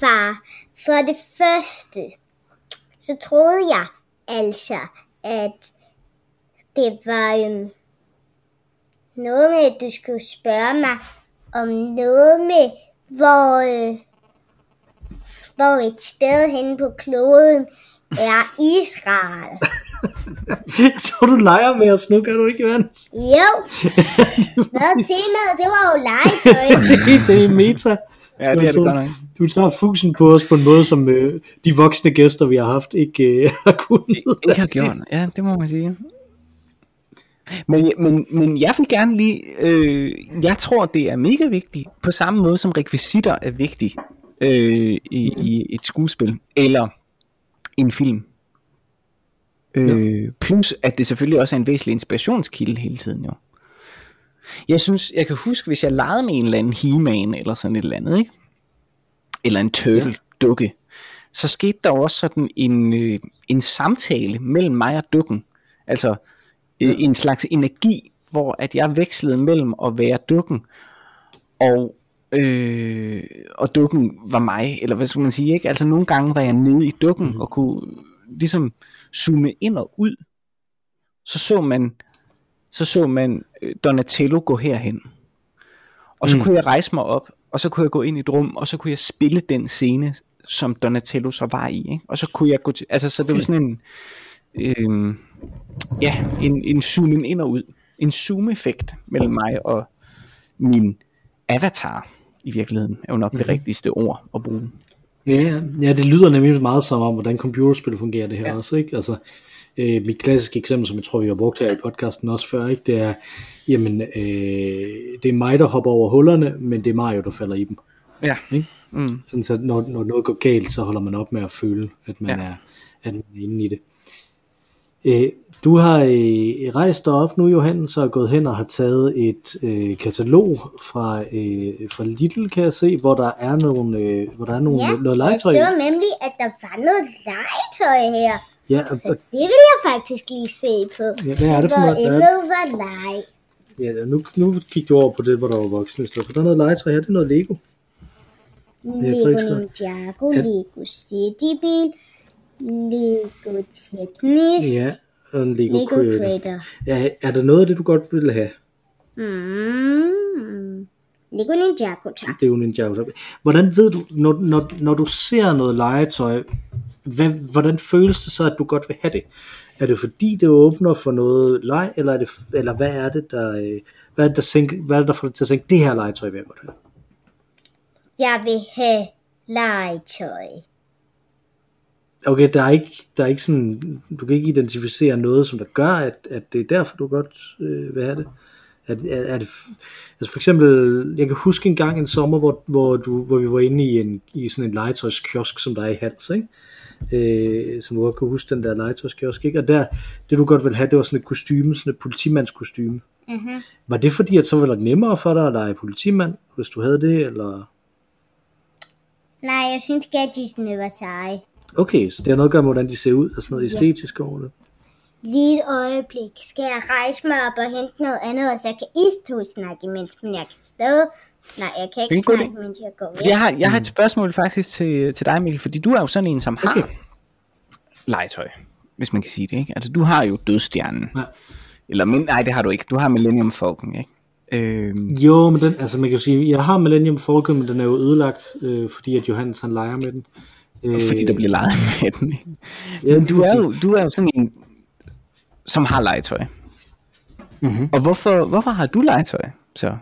Far, for det første, så troede jeg altså, at det var um, noget med, at du skulle spørge mig om noget med, hvor, øh, hvor et sted hen på kloden er Israel. jeg tror, du leger med os nu, kan du ikke, Johannes? Jo. Hvad temaet? Det var jo legetøj. det er meta. Ja, det er det godt nok. Du tager fusen på os på en måde, som øh, de voksne gæster, vi har haft, ikke øh, har kunnet. Ikke har gjort, ja, det må man sige. Men, men, men jeg vil gerne lige, øh, jeg tror det er mega vigtigt, på samme måde som rekvisitter er vigtigt øh, i, i et skuespil, eller en film. Øh, ja. Plus at det selvfølgelig også er en væsentlig inspirationskilde hele tiden jo. Jeg synes, jeg kan huske, hvis jeg legede med en eller anden He-Man eller sådan et eller andet, ikke? eller en turtle-dukke, ja. så skete der også sådan en, øh, en samtale mellem mig og dukken. Altså øh, en slags energi, hvor at jeg vekslede mellem at være dukken, og, øh, og dukken var mig, eller hvad skal man sige, ikke? Altså nogle gange var jeg nede i dukken, mm. og kunne ligesom zoome ind og ud, så så man, så så man øh, Donatello gå herhen. Og så mm. kunne jeg rejse mig op, og så kunne jeg gå ind i et rum, og så kunne jeg spille den scene, som Donatello så var i. Ikke? Og så kunne jeg gå til, altså så det var sådan en, øh, ja, en, en zoom ind og ud. En zoom-effekt mellem mig og min avatar i virkeligheden, er jo nok mm. det mhm. rigtigste ord at bruge. Ja, ja, det lyder nemlig meget som om, hvordan computerspil fungerer det her ja. også, ikke? Altså, øh, mit klassiske eksempel, som jeg tror, vi har brugt her i podcasten også før, ikke? det er, jamen, øh, det er mig, der hopper over hullerne, men det er Mario, der falder i dem. Ja. Ikke? Mm. Sådan så når, når noget går galt, så holder man op med at føle, at man, ja. er, at man er inde i det. Øh, du har øh, rejst dig op nu, Johannes, og gået hen og har taget et øh, katalog fra, øh, fra Lidl, kan jeg se, hvor der er nogle, øh, hvor der er nogle, ja, noget legetøj. jeg så nemlig, at der var noget legetøj her. Ja, og, så det vil jeg faktisk lige se på. Ja, hvad er det for noget? Hvor var leg. Ja, nu, nu kigger du over på det, hvor der var voksne i stedet for. Der er noget legetøj her, det er noget Lego. Lego Ninjago, Lego Citybil, Lego Technis. Ja, og en Lego, Lego Creator. Creator. Ja, er der noget af det, du godt vil have? Mm. Lego Ninjago, tak. Lego Ninjago, tak. Hvordan ved du, når, når, når du ser noget legetøj, hvad, hvordan føles det så, at du godt vil have det? Er det fordi, det åbner for noget leg, eller, er det, eller hvad er det, der, øh, hvad er det, der, tænke, hvad er det, der får dig til at tænke, det her legetøj vil jeg godt have? Jeg vil have legetøj. Okay, der er ikke, der er ikke sådan, du kan ikke identificere noget, som der gør, at, at det er derfor, du godt øh, vil have det. Er, er, er det, altså for eksempel, jeg kan huske en gang en sommer, hvor, hvor, du, hvor vi var inde i, en, i sådan en legetøjskiosk, som der er i Hals, ikke? øh, som du godt kan huske, den der legetøjskiosk, ikke? Og der, det du godt vil have, det var sådan et kostyme, sådan et politimandskostyme. Mm-hmm. Var det fordi, at så var det nemmere for dig at lege politimand, hvis du havde det, eller? Nej, jeg synes gadgetsene var seje. Okay, så det har noget at gøre med, hvordan de ser ud, og sådan noget æstetisk over det. Lige et øjeblik. Skal jeg rejse mig op og hente noget andet, og så kan I to snakke imens, men jeg kan stadig... Nej, jeg kan ikke snakke, mens jeg går væk. Jeg har, jeg har et spørgsmål faktisk til, til dig, Mikkel, fordi du er jo sådan en, som har okay. legetøj. hvis man kan sige det, ikke? Altså, du har jo dødstjernen. Ja. Eller, men, nej, det har du ikke. Du har Millennium Falcon, ikke? Øhm, Jo, men den, altså man kan jo sige, jeg har Millennium Falcon, men den er jo ødelagt, øh, fordi at Johannes han leger med den. Øh, fordi der bliver leget med den. ikke? ja, Men du er, jo, du er jo sådan en, som har legetøj. Mhm. Og hvorfor, hvorfor har du legetøj? Så?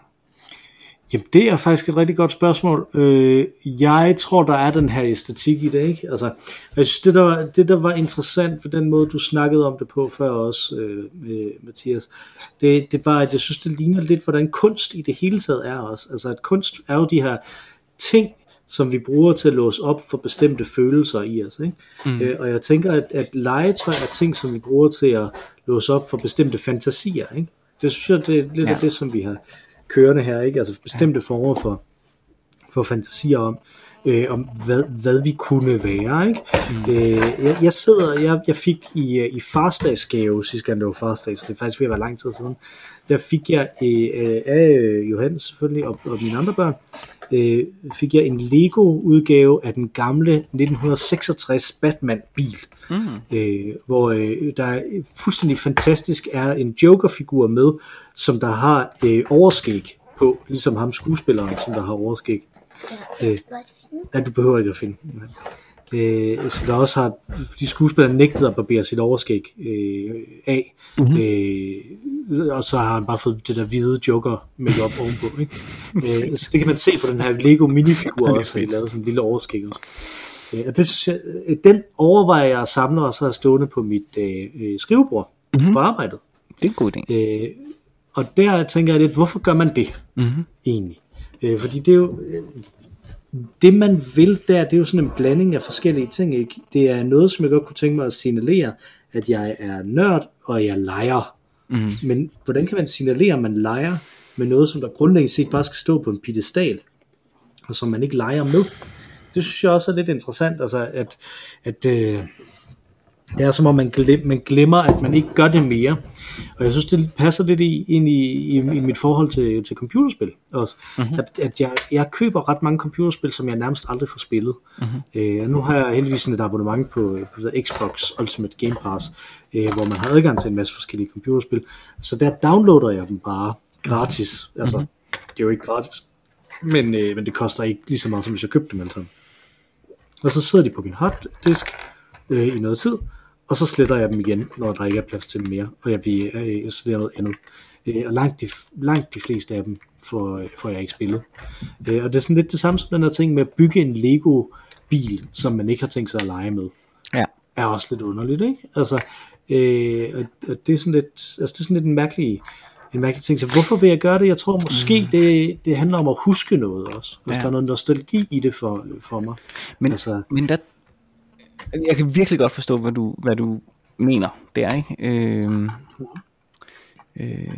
Jamen, det er faktisk et rigtig godt spørgsmål. Øh, jeg tror, der er den her æstetik i det, ikke? Altså, jeg synes, det der, var, det, der var interessant på den måde, du snakkede om det på før også, øh, med, Mathias, det, det var, at jeg synes, det ligner lidt, hvordan kunst i det hele taget er også. Altså, at kunst er jo de her ting, som vi bruger til at låse op for bestemte følelser i os. Ikke? Mm. Øh, og jeg tænker, at, at legetøj er ting, som vi bruger til at låse op for bestemte fantasier. Ikke? Det synes jeg, det er lidt ja. Af det, som vi har kørende her. Ikke? Altså bestemte former for, for fantasier om, øh, om hvad, hvad vi kunne være. Ikke? Mm. Øh, jeg, jeg sidder, jeg, jeg fik i, øh, i farsdagsgave, sidste gang det var farsdag, så det er faktisk ved at være lang tid siden, der fik jeg øh, af Johannes selvfølgelig, og, og mine andre børn, øh, fik jeg en Lego-udgave af den gamle 1966 Batman-bil, mm. øh, hvor øh, der er fuldstændig fantastisk er en Joker-figur med, som der har øh, overskæg på, ligesom ham skuespilleren, som der har overskæg. Øh. Ja, du behøver ikke at finde. Øh, som der også har, de skuespillere nægtet at barbere sit overskæg øh, af. Mm-hmm. Øh, og så har han bare fået det der hvide joker make ovenpå. Ikke? øh, så det kan man se på den her Lego minifigur er også, har de fedt. lavet sådan en lille overskæg også. Øh, og det synes jeg, øh, den overvejer jeg at samle og så have stående på mit øh, øh, skrivebord mm-hmm. på arbejdet. Det er en god idé. Øh, og der tænker jeg lidt, hvorfor gør man det Mm-hmm. egentlig? Øh, fordi det er jo, øh, det man vil der, det er jo sådan en blanding af forskellige ting, ikke? Det er noget, som jeg godt kunne tænke mig at signalere, at jeg er nørd, og jeg leger. Mm-hmm. Men hvordan kan man signalere, at man leger med noget, som der grundlæggende set bare skal stå på en pedestal, og som man ikke leger med? Det synes jeg også er lidt interessant, altså at, at øh, det er som om man, glem, man glemmer, at man ikke gør det mere. Og jeg synes, det passer lidt i, ind i, i, i mit forhold til, til computerspil også. Mm-hmm. At, at jeg, jeg køber ret mange computerspil, som jeg nærmest aldrig får spillet. Mm-hmm. Øh, og nu har jeg heldigvis sådan et abonnement på, på Xbox Ultimate Game Pass, øh, hvor man har adgang til en masse forskellige computerspil. Så der downloader jeg dem bare gratis. Altså, mm-hmm. det er jo ikke gratis. Men, øh, men det koster ikke lige så meget, som hvis jeg købte dem alle sammen. Og så sidder de på min harddisk øh, i noget tid, og så sletter jeg dem igen, når der ikke er plads til dem mere, og jeg vil øh, installere noget andet. Øh, og langt de, langt de fleste af dem får, øh, får jeg ikke spillet. Øh, og det er sådan lidt det samme som den her ting med at bygge en Lego-bil, som man ikke har tænkt sig at lege med, Ja. er også lidt underligt, ikke? Altså, øh, og, og det er sådan lidt, altså det er sådan lidt en mærkelig, en mærkelig ting. Så hvorfor vil jeg gøre det? Jeg tror måske, mm. det, det handler om at huske noget også. Hvis Ja. der er noget nostalgi i det for, for mig. Men, altså, men der, jeg kan virkelig godt forstå, hvad du, hvad du mener der, ikke? Øh, øh,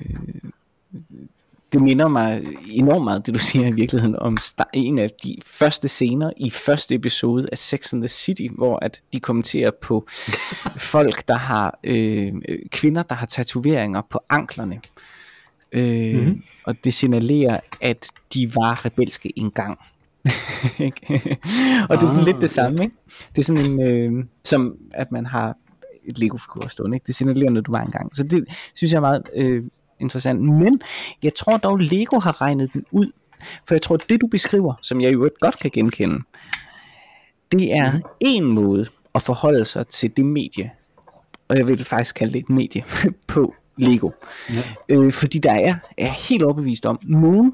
det minder mig enormt meget, det du siger i virkeligheden, om en af de første scener i første episode af Sex and the City, hvor at de kommenterer på folk, der har øh, kvinder, der har tatoveringer på anklerne. Øh, mm-hmm. Og det signalerer, at de var rebelske engang. Og det er sådan Ah, lidt det samme, ikke? Det er sådan en, øh, som at man har et Lego-figur stående, ikke? Det signalerer noget, du var engang. Så det synes jeg er meget øh, interessant. Men jeg tror dog, Lego har regnet den ud. For jeg tror, det du beskriver, som jeg jo godt kan genkende, det er Mhm. en måde at forholde sig til det medie, og jeg vil faktisk kalde det et medie, på Lego. Ja. Øh, fordi der er, er helt overbevist om, nogen,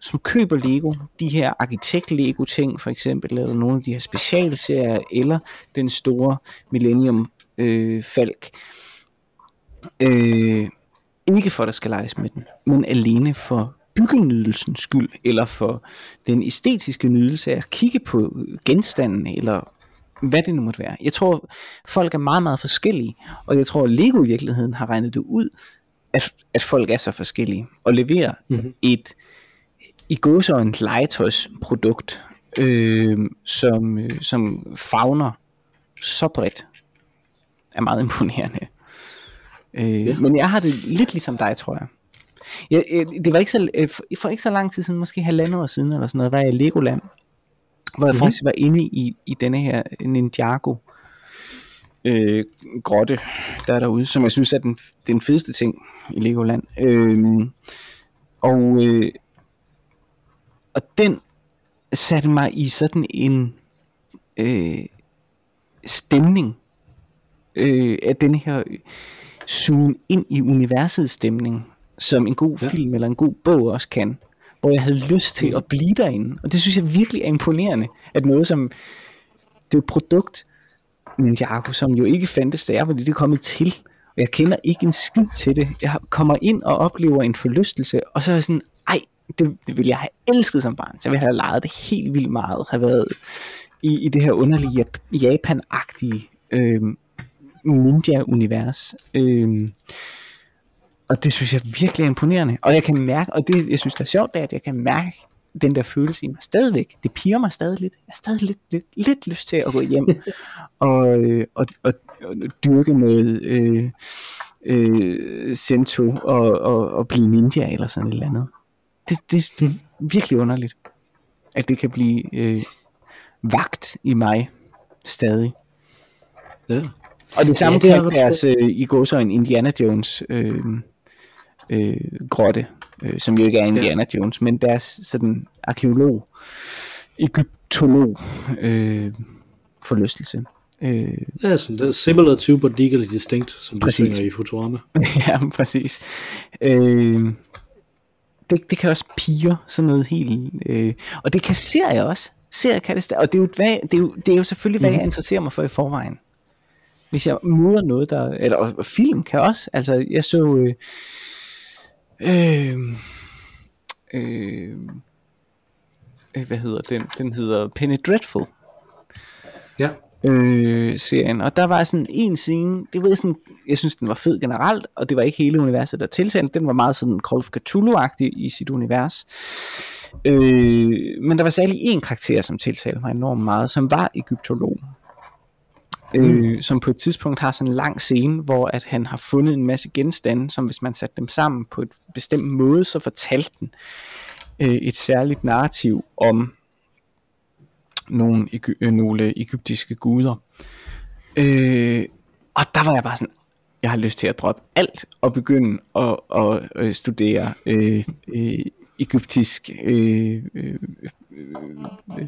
som køber Lego, de her arkitekt-Lego ting for eksempel, eller nogle af de her specialserier, eller den store Millennium øh, Falk, øh, ikke for at der skal leges med den, men alene for byggenydelsens skyld, eller for den æstetiske nydelse af at kigge på genstanden, eller hvad det nu måtte være. Jeg tror, folk er meget, meget forskellige, og jeg tror, at Lego i virkeligheden har regnet det ud, at, at folk er så forskellige, og leverer mm-hmm. et i gåsøjne legetøjsprodukt, øh, som, øh, som fagner så bredt, er meget imponerende. Øh, ja. Men jeg har det lidt ligesom dig, tror jeg. jeg, jeg det var ikke så, øh, for- ikke så lang tid siden, måske halvandet år siden, eller sådan noget, var jeg i Legoland, hvor jeg Mhm. faktisk var inde i, i denne her Ninjago øh, grotte, der er derude, som jeg synes er den, den fedeste ting i Legoland. Øh, og, øh, og den satte mig i sådan en øh, stemning øh, af den her zoom ind i universets stemning, som en god ja. film eller en god bog også kan, hvor jeg havde lyst til at blive derinde. Og det synes jeg virkelig er imponerende, at noget som det er et produkt, Ninjago, som jo ikke fandtes der, fordi det er kommet til, og jeg kender ikke en skid til det. Jeg kommer ind og oplever en forlystelse, og så er jeg sådan, det, det ville jeg have elsket som barn. Så jeg ville have leget det helt vildt meget, have været i, i det her underlige Japan-agtige øh, ninja-univers. Øh, og det synes jeg virkelig er imponerende. Og jeg kan mærke, og det jeg synes der er sjovt, det er, at jeg kan mærke den der følelse i mig stadigvæk. Det piger mig stadig lidt. Jeg har stadig lidt, lidt, lidt lyst til at gå hjem og, øh, og, og, og dyrke noget øh, øh, sento og, og, og blive ninja eller sådan et eller andet. Det, det er virkelig underligt, at det kan blive øh, vagt i mig stadig. Ja. Og det samme Ja, det er kan deres øh, i går så en Indiana Jones øh, øh, grotte, øh, som jo ikke er Indiana ja. Jones, men deres sådan arkeolog, egyptolog øh, forlystelse. Øh, Ja, sådan, det er similar to, but legally distinct, som de Præcis. synger i Futurama. ja, præcis. Øh, det, det kan også pige sådan noget helt... Øh, og det kan serier også. Serier kan det, og det er jo, hvad, det er jo, det er jo selvfølgelig, hvad jeg interesserer mig for i forvejen. Hvis jeg møder noget, der... Eller og, og film kan også. Altså, jeg så... Øh, øh, øh, øh, hvad hedder den? Den hedder Penny Dreadful Ja. Øh, serien, og der var sådan en scene, det var sådan, jeg synes den var fed generelt, og det var ikke hele universet der tiltalte, den var meget sådan Call of Cthulhu-agtig i sit univers, øh, men der var særlig en karakter, som tiltalte mig enormt meget, som var egyptolog, øh, som på et tidspunkt har sådan en lang scene, hvor at han har fundet en masse genstande, som hvis man satte dem sammen på et bestemt måde, så fortalte den øh, et særligt narrativ om nogle, øh, nogle egyptiske guder. Øh, og der var jeg bare sådan, jeg har lyst til at droppe alt og begynde at, at, at studere øh, øh, egyptisk øh, øh, øh,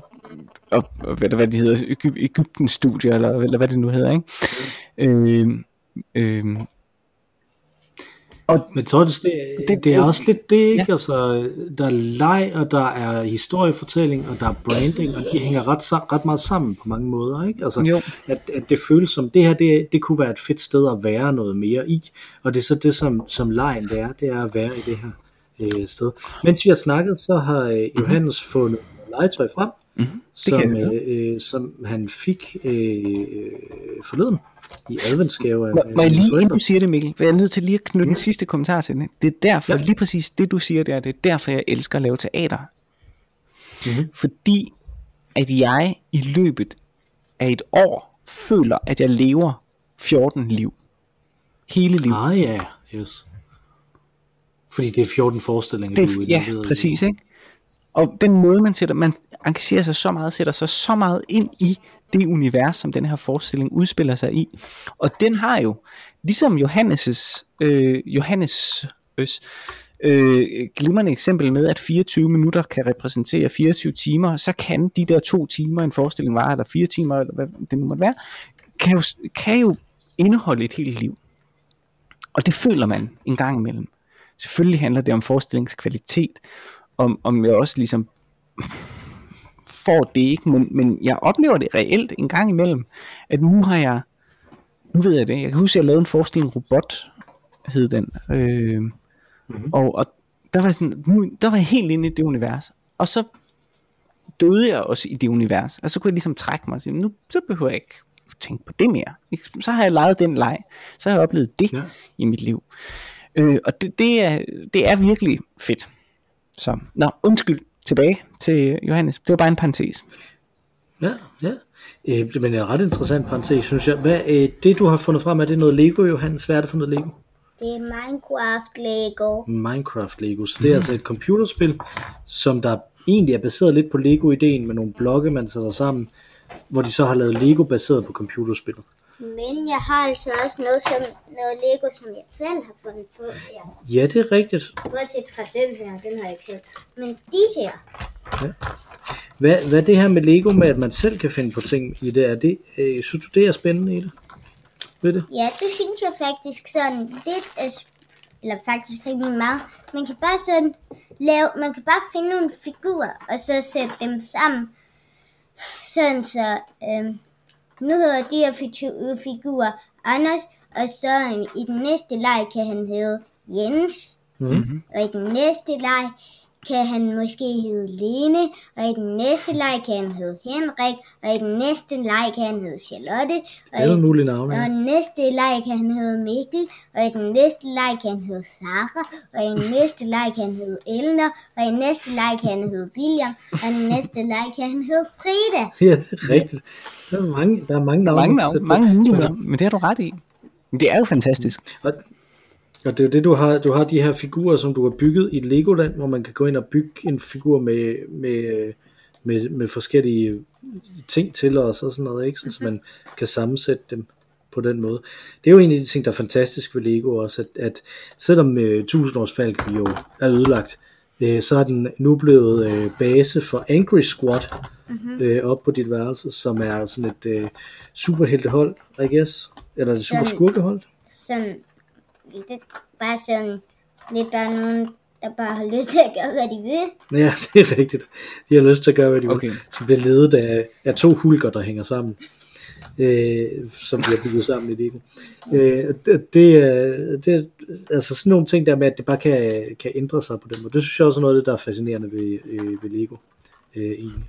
og, og hvad, hvad det hedder, Egyp, Ægyptens studier, eller, eller hvad det nu hedder, ikke? Øh, øh, men Tordes, det, Det- det, er også lidt det, ikke? ja. Altså, der er leg, og der er historiefortælling, og der er branding, og de hænger ret, ret meget sammen på mange måder, ikke? Altså, Jo. At, at det føles som, det her, det, det kunne være et fedt sted at være noget mere i, og det er så det, som, som lejen det er, det er at være i det her øh, sted. Mens vi har snakket, så har øh, Johannes fundet legetøj frem, Mhm. som, øh, øh, som han fik øh, forleden i adventsgave af, Må, må jeg lige, inden du siger det, Mikkel, for jeg er nødt til lige at knytte den sidste kommentar til det. Det er derfor, ja. Lige præcis det du siger der, det er derfor, jeg elsker at lave teater. Mhm. Fordi at jeg i løbet af et år føler, at jeg lever 14 liv. Hele liv. Ah ja, yes. Fordi det er 14 forestillinger, Det du er, ja, præcis, ikke? Og den måde, man sætter, man engagerer sig så meget, sætter sig så meget ind i det univers, som den her forestilling udspiller sig i. Og den har jo, ligesom Johannes' øh, Johannes øh, glimrende eksempel med, at 24 minutter kan repræsentere 24 timer, så kan de der to timer, en forestilling var, eller fire timer, eller hvad det nu måtte være, kan jo, kan jo indeholde et helt liv. Og det føler man en gang imellem. Selvfølgelig handler det om forestillingskvalitet, om, om jeg også ligesom får det ikke, men, men jeg oplever det reelt en gang imellem, at nu har jeg, nu ved jeg det, jeg kan huske, at jeg lavede en forestilling, Robot hed den, øh, mm-hmm. og, og der var, sådan, nu, der var jeg helt inde i det univers, og så døde jeg også i det univers, og så kunne jeg ligesom trække mig og sige, nu så behøver jeg ikke tænke på det mere, så har jeg lejet den leg, så har jeg oplevet det. Ja. i mit liv, øh, og det, det, er, det er virkelig fedt. Så, nå, undskyld, tilbage til Johannes. Det var bare en parentes. Ja, ja. Øh, men det er en ret interessant parentes, synes jeg. Hvad, øh, det du har fundet frem, er det noget Lego, Johannes? Hvad er det for noget Lego? Det er Minecraft Lego. Minecraft Lego. Så det er altså et computerspil, som der egentlig er baseret lidt på Lego-ideen med nogle blokke, man sætter sammen, hvor de så har lavet Lego baseret på computerspillet. Men jeg har altså også noget, som, noget Lego, som jeg selv har fundet på her. Ja, det er rigtigt. Bortset fra den her, den har jeg ikke selv. Men de her, Hvad, hvad er det her med Lego med, at man selv kan finde på ting i det? Er det øh, synes du, det er spændende i det? Ved det? ja, det synes jeg faktisk sådan lidt, er eller faktisk rimelig meget. Man kan bare sådan lave, man kan bare finde nogle figurer, og så sætte dem sammen. Sådan så, øhm, nu hedder de her figurer Anders, og så i den næste leg kan han hedde Jens. Mm. Og i den næste leg kan han måske hedde Lene, og i den næste leg kan han hedde Henrik, og i den næste leg kan han hedde Charlotte, og i, mulige navne. og i den næste leg kan han hedde Mikkel, og i den næste leg kan han hedde Sara, og i den næste leg kan han hedde Elner, og i den næste leg kan han hedde William, og i den næste leg kan han hedde Frida. ja, det er rigtigt. Der er mange, der er mange navne. Mange, at navn, sætte på. mange muligheder, men det har du ret i. Det er jo fantastisk. Og, og det er det, du har, du har de her figurer, som du har bygget i Legoland, hvor man kan gå ind og bygge en figur med, med, med, med forskellige ting til os og sådan noget, ikke? Sådan, så man kan sammensætte dem på den måde. Det er jo en af de ting, der er fantastisk ved Lego også, at, at selvom øh, 1000-årsfalken jo er ødelagt, øh, så er den nu blevet øh, base for Angry Squad mm-hmm. øh, op på dit værelse, som er sådan et øh, superheltehold, I guess, eller et super skurkehold. Sådan, lidt, bare sådan, lidt bare nogen, der bare har lyst til at gøre, hvad de vil. Ja, det er rigtigt. De har lyst til at gøre, hvad de vil. Okay. Som bliver ledet af, af to hulker, der hænger sammen. Øh, som bliver bygget sammen i Lego. Øh, det, det, er- det, er altså sådan nogle ting der med, at det bare kan, kan ændre sig på den måde. Det synes jeg også er noget af det, der er fascinerende ved, øh, ved Lego. Øh, egentlig.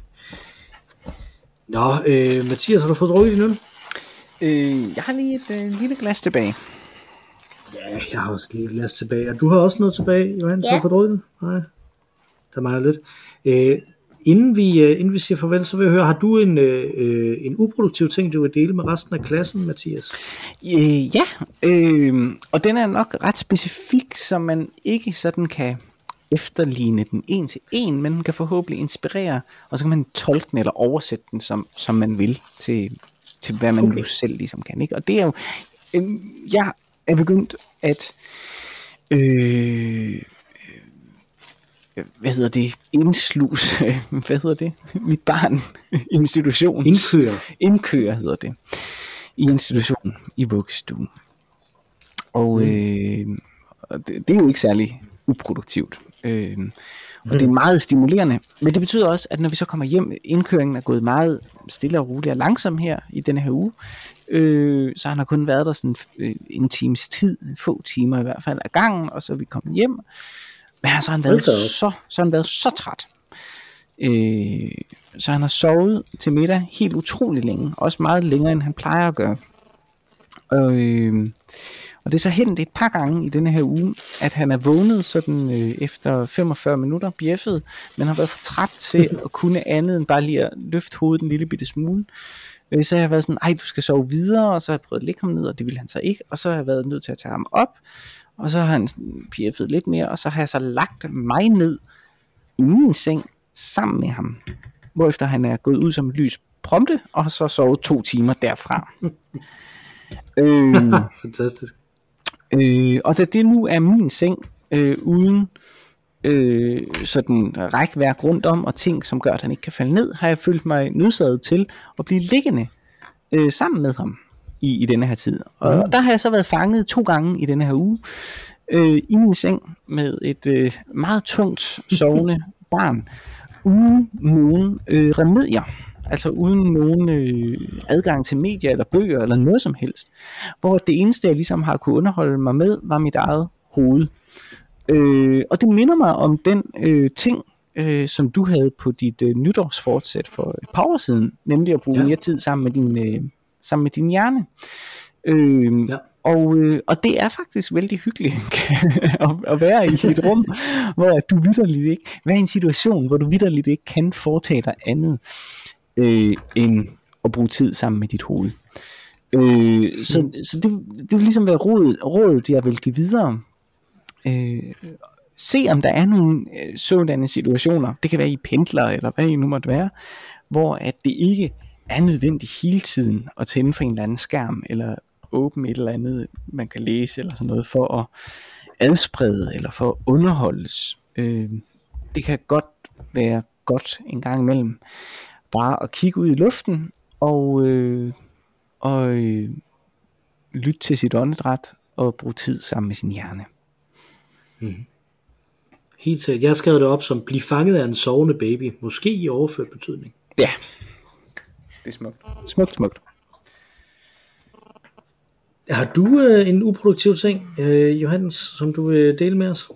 Nå, øh, Mathias, har du fået drukket din øl? Øh, jeg har lige et øh, lille glas tilbage. Ja, jeg har også lige glas tilbage. Og du har også noget tilbage, Johan? Ja. Fået drukket? Nej, der mangler lidt. Øh, inden, vi, øh, inden vi siger farvel, så vil jeg høre, har du en, øh, øh, en uproduktiv ting, du vil dele med resten af klassen, Mathias? Øh, ja, øh, og den er nok ret specifik, så man ikke sådan kan efterligne den en til en, men den kan forhåbentlig inspirere, og så kan man tolke den eller oversætte den, som, som man vil, til, til hvad man. Okay. nu selv ligesom kan. Ikke? Og det er jo, øh, jeg er begyndt at, øh, øh, hvad hedder det, indslus, hvad hedder det, mit barn, institution. Indkører. Indkører hedder det, i institutionen, i vuggestuen. Og øh, og det, det er jo ikke særlig uproduktivt. Øh, og det er meget stimulerende. Men det betyder også, at når vi så kommer hjem, indkøringen er gået meget stille og roligt og langsom her i denne her uge. Øh, så han har kun været der sådan øh, en times tid, få timer i hvert fald af gangen, og så er vi kommet hjem. Men så har han været da op. så, så, har han været så træt. Øh, så han har sovet til middag helt utrolig længe. Også meget længere, end han plejer at gøre. Og, øh, og det er så hent et par gange i denne her uge, at han er vågnet sådan øh, efter 45 minutter, bjeffet, men har været for træt til at kunne andet end bare lige at løfte hovedet en lille bitte smule. Øh, så har jeg været sådan, ej, du skal sove videre, og så har jeg prøvet at lægge ham ned, og det ville han så ikke, og så har jeg været nødt til at tage ham op, og så har han pjeffet lidt mere, og så har jeg så lagt mig ned i min seng sammen med ham, hvorefter han er gået ud som et lys prompte, og har så sovet to timer derfra. øh, Fantastisk. Øh, og da det nu er min seng, øh, uden øh, sådan rækværk rundt om, og ting, som gør, at han ikke kan falde ned, har jeg følt mig nødsaget til at blive liggende øh, sammen med ham i, i denne her tid. Og Mm. der har jeg så været fanget to gange i denne her uge, øh, i min seng med et øh, meget tungt sovende barn, uden nogen øh, remedier. Altså uden nogen øh, adgang til medier eller bøger eller noget som helst. Hvor det eneste, jeg ligesom har kunne underholde mig med, var mit eget hoved. Øh, og det minder mig om den øh, ting, øh, som du havde på dit øh, nytårsfortsæt for et par år siden, nemlig at bruge ja. Mere tid sammen med din, øh, sammen med din hjerne. Øh, Ja. og, øh, og det er faktisk vældig hyggeligt at, at være i et rum, hvor du vidderligt ikke, være i en situation, hvor du vidderligt ikke kan foretage dig andet, øh, end at bruge tid sammen med dit hoved. Øh, så, Mm. så det, det vil ligesom være rådet, rådet, jeg vil give videre. Øh, se om der er nogle øh, sådanne situationer, det kan være i pendler, eller hvad I nu måtte være, hvor at det ikke er nødvendigt hele tiden at tænde for en eller anden skærm, eller åbne et eller andet, man kan læse, eller sådan noget, for at adsprede, eller for at underholdes. Øh, det kan godt være godt en gang imellem, bare at kigge ud i luften, og, øh, og øh, lytte til sit åndedræt, og bruge tid sammen med sin hjerne. Helt sikkert. Jeg har skrevet det op som, bliv fanget af en sovende baby. Måske i overført betydning. Ja, det er smukt. Smukt, smukt. Har du øh, en uproduktiv ting, øh, Johannes, som du vil dele med os?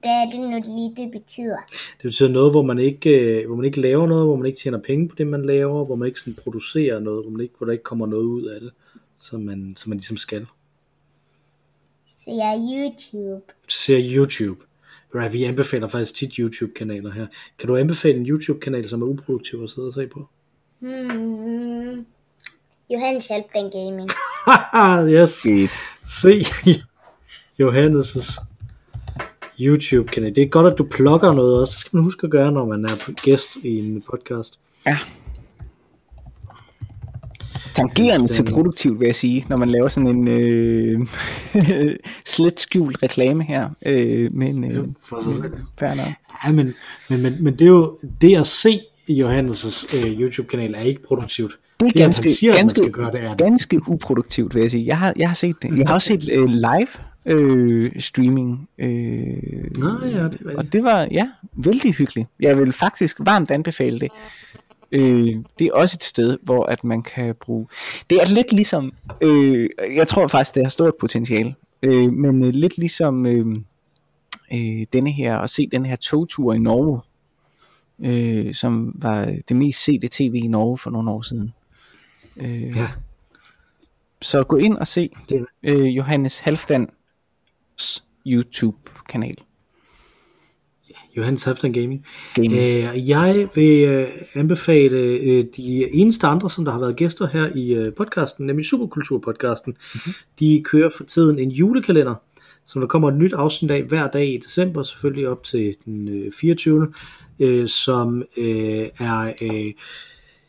Hvad er det nu lige, det betyder? Det betyder noget, hvor man ikke, øh, hvor man ikke laver noget, hvor man ikke tjener penge på det, man laver, hvor man ikke sådan producerer noget, hvor, man ikke, hvor der ikke kommer noget ud af det, som man, som man ligesom skal. Så jeg er YouTube. Ser YouTube. Right, vi anbefaler faktisk tit YouTube-kanaler her. Kan du anbefale en YouTube-kanal, som er uproduktiv at sidde og se på? Hmm. Johannes Halfdan Gaming. yes. Fedt. Se Johannes' YouTube-kanal. Det er godt, at du plukker noget også. Det skal man huske at gøre, når man er gæst i en podcast. Ja. Tangerende til produktivt, vil jeg sige, når man laver sådan en øh, slet skjult reklame her. Øh, men øh, For sig selv. Ja, men, men, men, men det er jo det at se Johannes' øh, YouTube-kanal er ikke produktivt. Det er Det, ganske, siger, at man ganske, skal gøre det, er det. ganske uproduktivt, vil jeg sige. Jeg har, jeg har set det. Jeg har også set øh, live øh, streaming. Øh, Nå ja, det er rigtigt. og det var, ja, vældig hyggeligt. Jeg vil faktisk varmt anbefale det. Øh, det er også et sted, hvor at man kan bruge... Det er lidt ligesom... Øh, jeg tror faktisk, det har stort potentiale. Øh, men øh, lidt ligesom øh, øh, denne her, at se den her togtur i Norge, øh, som var det mest sete tv i Norge for nogle år siden. Øh, Ja, Så gå ind og se det øh, Johannes Halfdans YouTube-kanal. Johannes Halfdan Gaming. Gaming. Øh, jeg vil øh, anbefale øh, de eneste andre, som der har været gæster her i øh, podcasten, nemlig Superkultur-podcasten. Mm-hmm. De kører for tiden en julekalender, som der kommer et nyt afsnit af hver dag i december, selvfølgelig op til den øh, 24. Øh, som øh, er øh,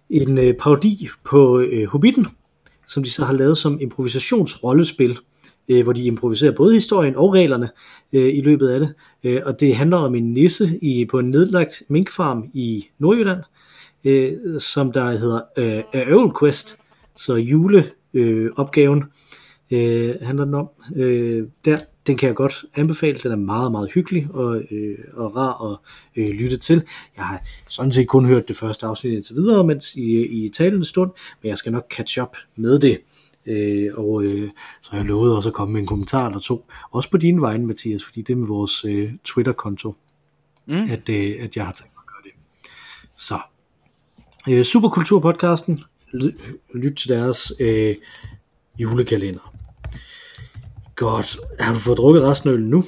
en øh, parodi på øh, Hobbiten, som de så har lavet som improvisationsrollespil, øh, hvor de improviserer både historien og reglerne øh, i løbet af det. Øh, og det handler om en nisse i, på en nedlagt minkfarm i Nordjylland, øh, som der hedder øh, Owl Quest, så juleopgaven øh, opgaven, øh, handler den om. Øh, der, den kan jeg godt anbefale, den er meget, meget hyggelig og, øh, og rar at øh, lytte til. Jeg har sådan set kun hørt det første afsnit indtil videre, mens i, i talende stund, men jeg skal nok catch up med det. Øh, og øh, så har jeg lovet også at komme med en kommentar eller to, også på dine vegne, Mathias, fordi det er med vores øh, Twitter-konto, Mm. at, øh, at jeg har tænkt mig at gøre det. Så, øh, Superkulturpodcasten, lyt, til deres øh, julekalender. Godt. Har du fået drukket resten af øllen nu?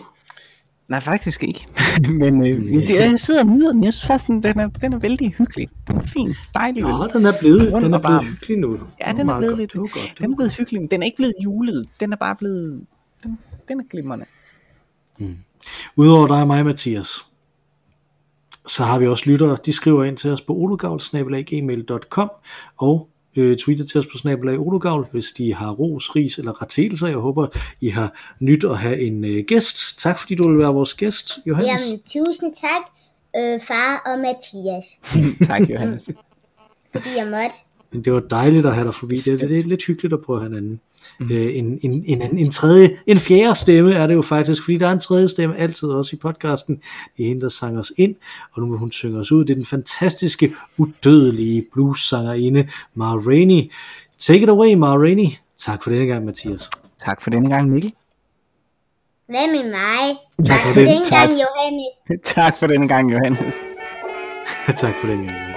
Nej, faktisk ikke. men øh, men det, jeg sidder og nyder den. Jeg synes faktisk, den, den, er, den er vældig hyggelig. Den er fin, dejlig. Ja, den er blevet, den er blevet hyggelig nu. Ja, den er blevet lidt godt. Den er blevet hyggelig, den er ikke blevet julet. Den er bare blevet... Den, den er glimrende. Udover dig og mig, Mathias, så har vi også lyttere. De skriver ind til os på ologavl.gmail.com og øh, tweeter til os på snabelag ologavl, hvis de har ros, ris eller rettelser. Jeg håber, I har nyt at have en øh, gæst. Tak fordi du vil være vores gæst, Johannes. Jamen, tusind tak, øh, far og Mathias, tak, Johannes. fordi jeg måtte. Men det var dejligt at have dig forbi. Det, det, det er lidt hyggeligt at prøve at have en anden. Mm. Øh, en, en, en, anden, en, tredje, en fjerde stemme er det jo faktisk, fordi der er en tredje stemme altid også i podcasten. Det er hende, der sang os ind, og nu vil hun synge os ud. Det er den fantastiske, udødelige blues-sangerinde, Ma Rainey. Take it away, Ma Rainey. Tak for denne gang, Mathias. tak for denne gang, Mikkel. Hvad med mig? Tak for for det. den Tak. gang, Johannes. tak for denne gang, Johannes. tak for denne gang, Johannes.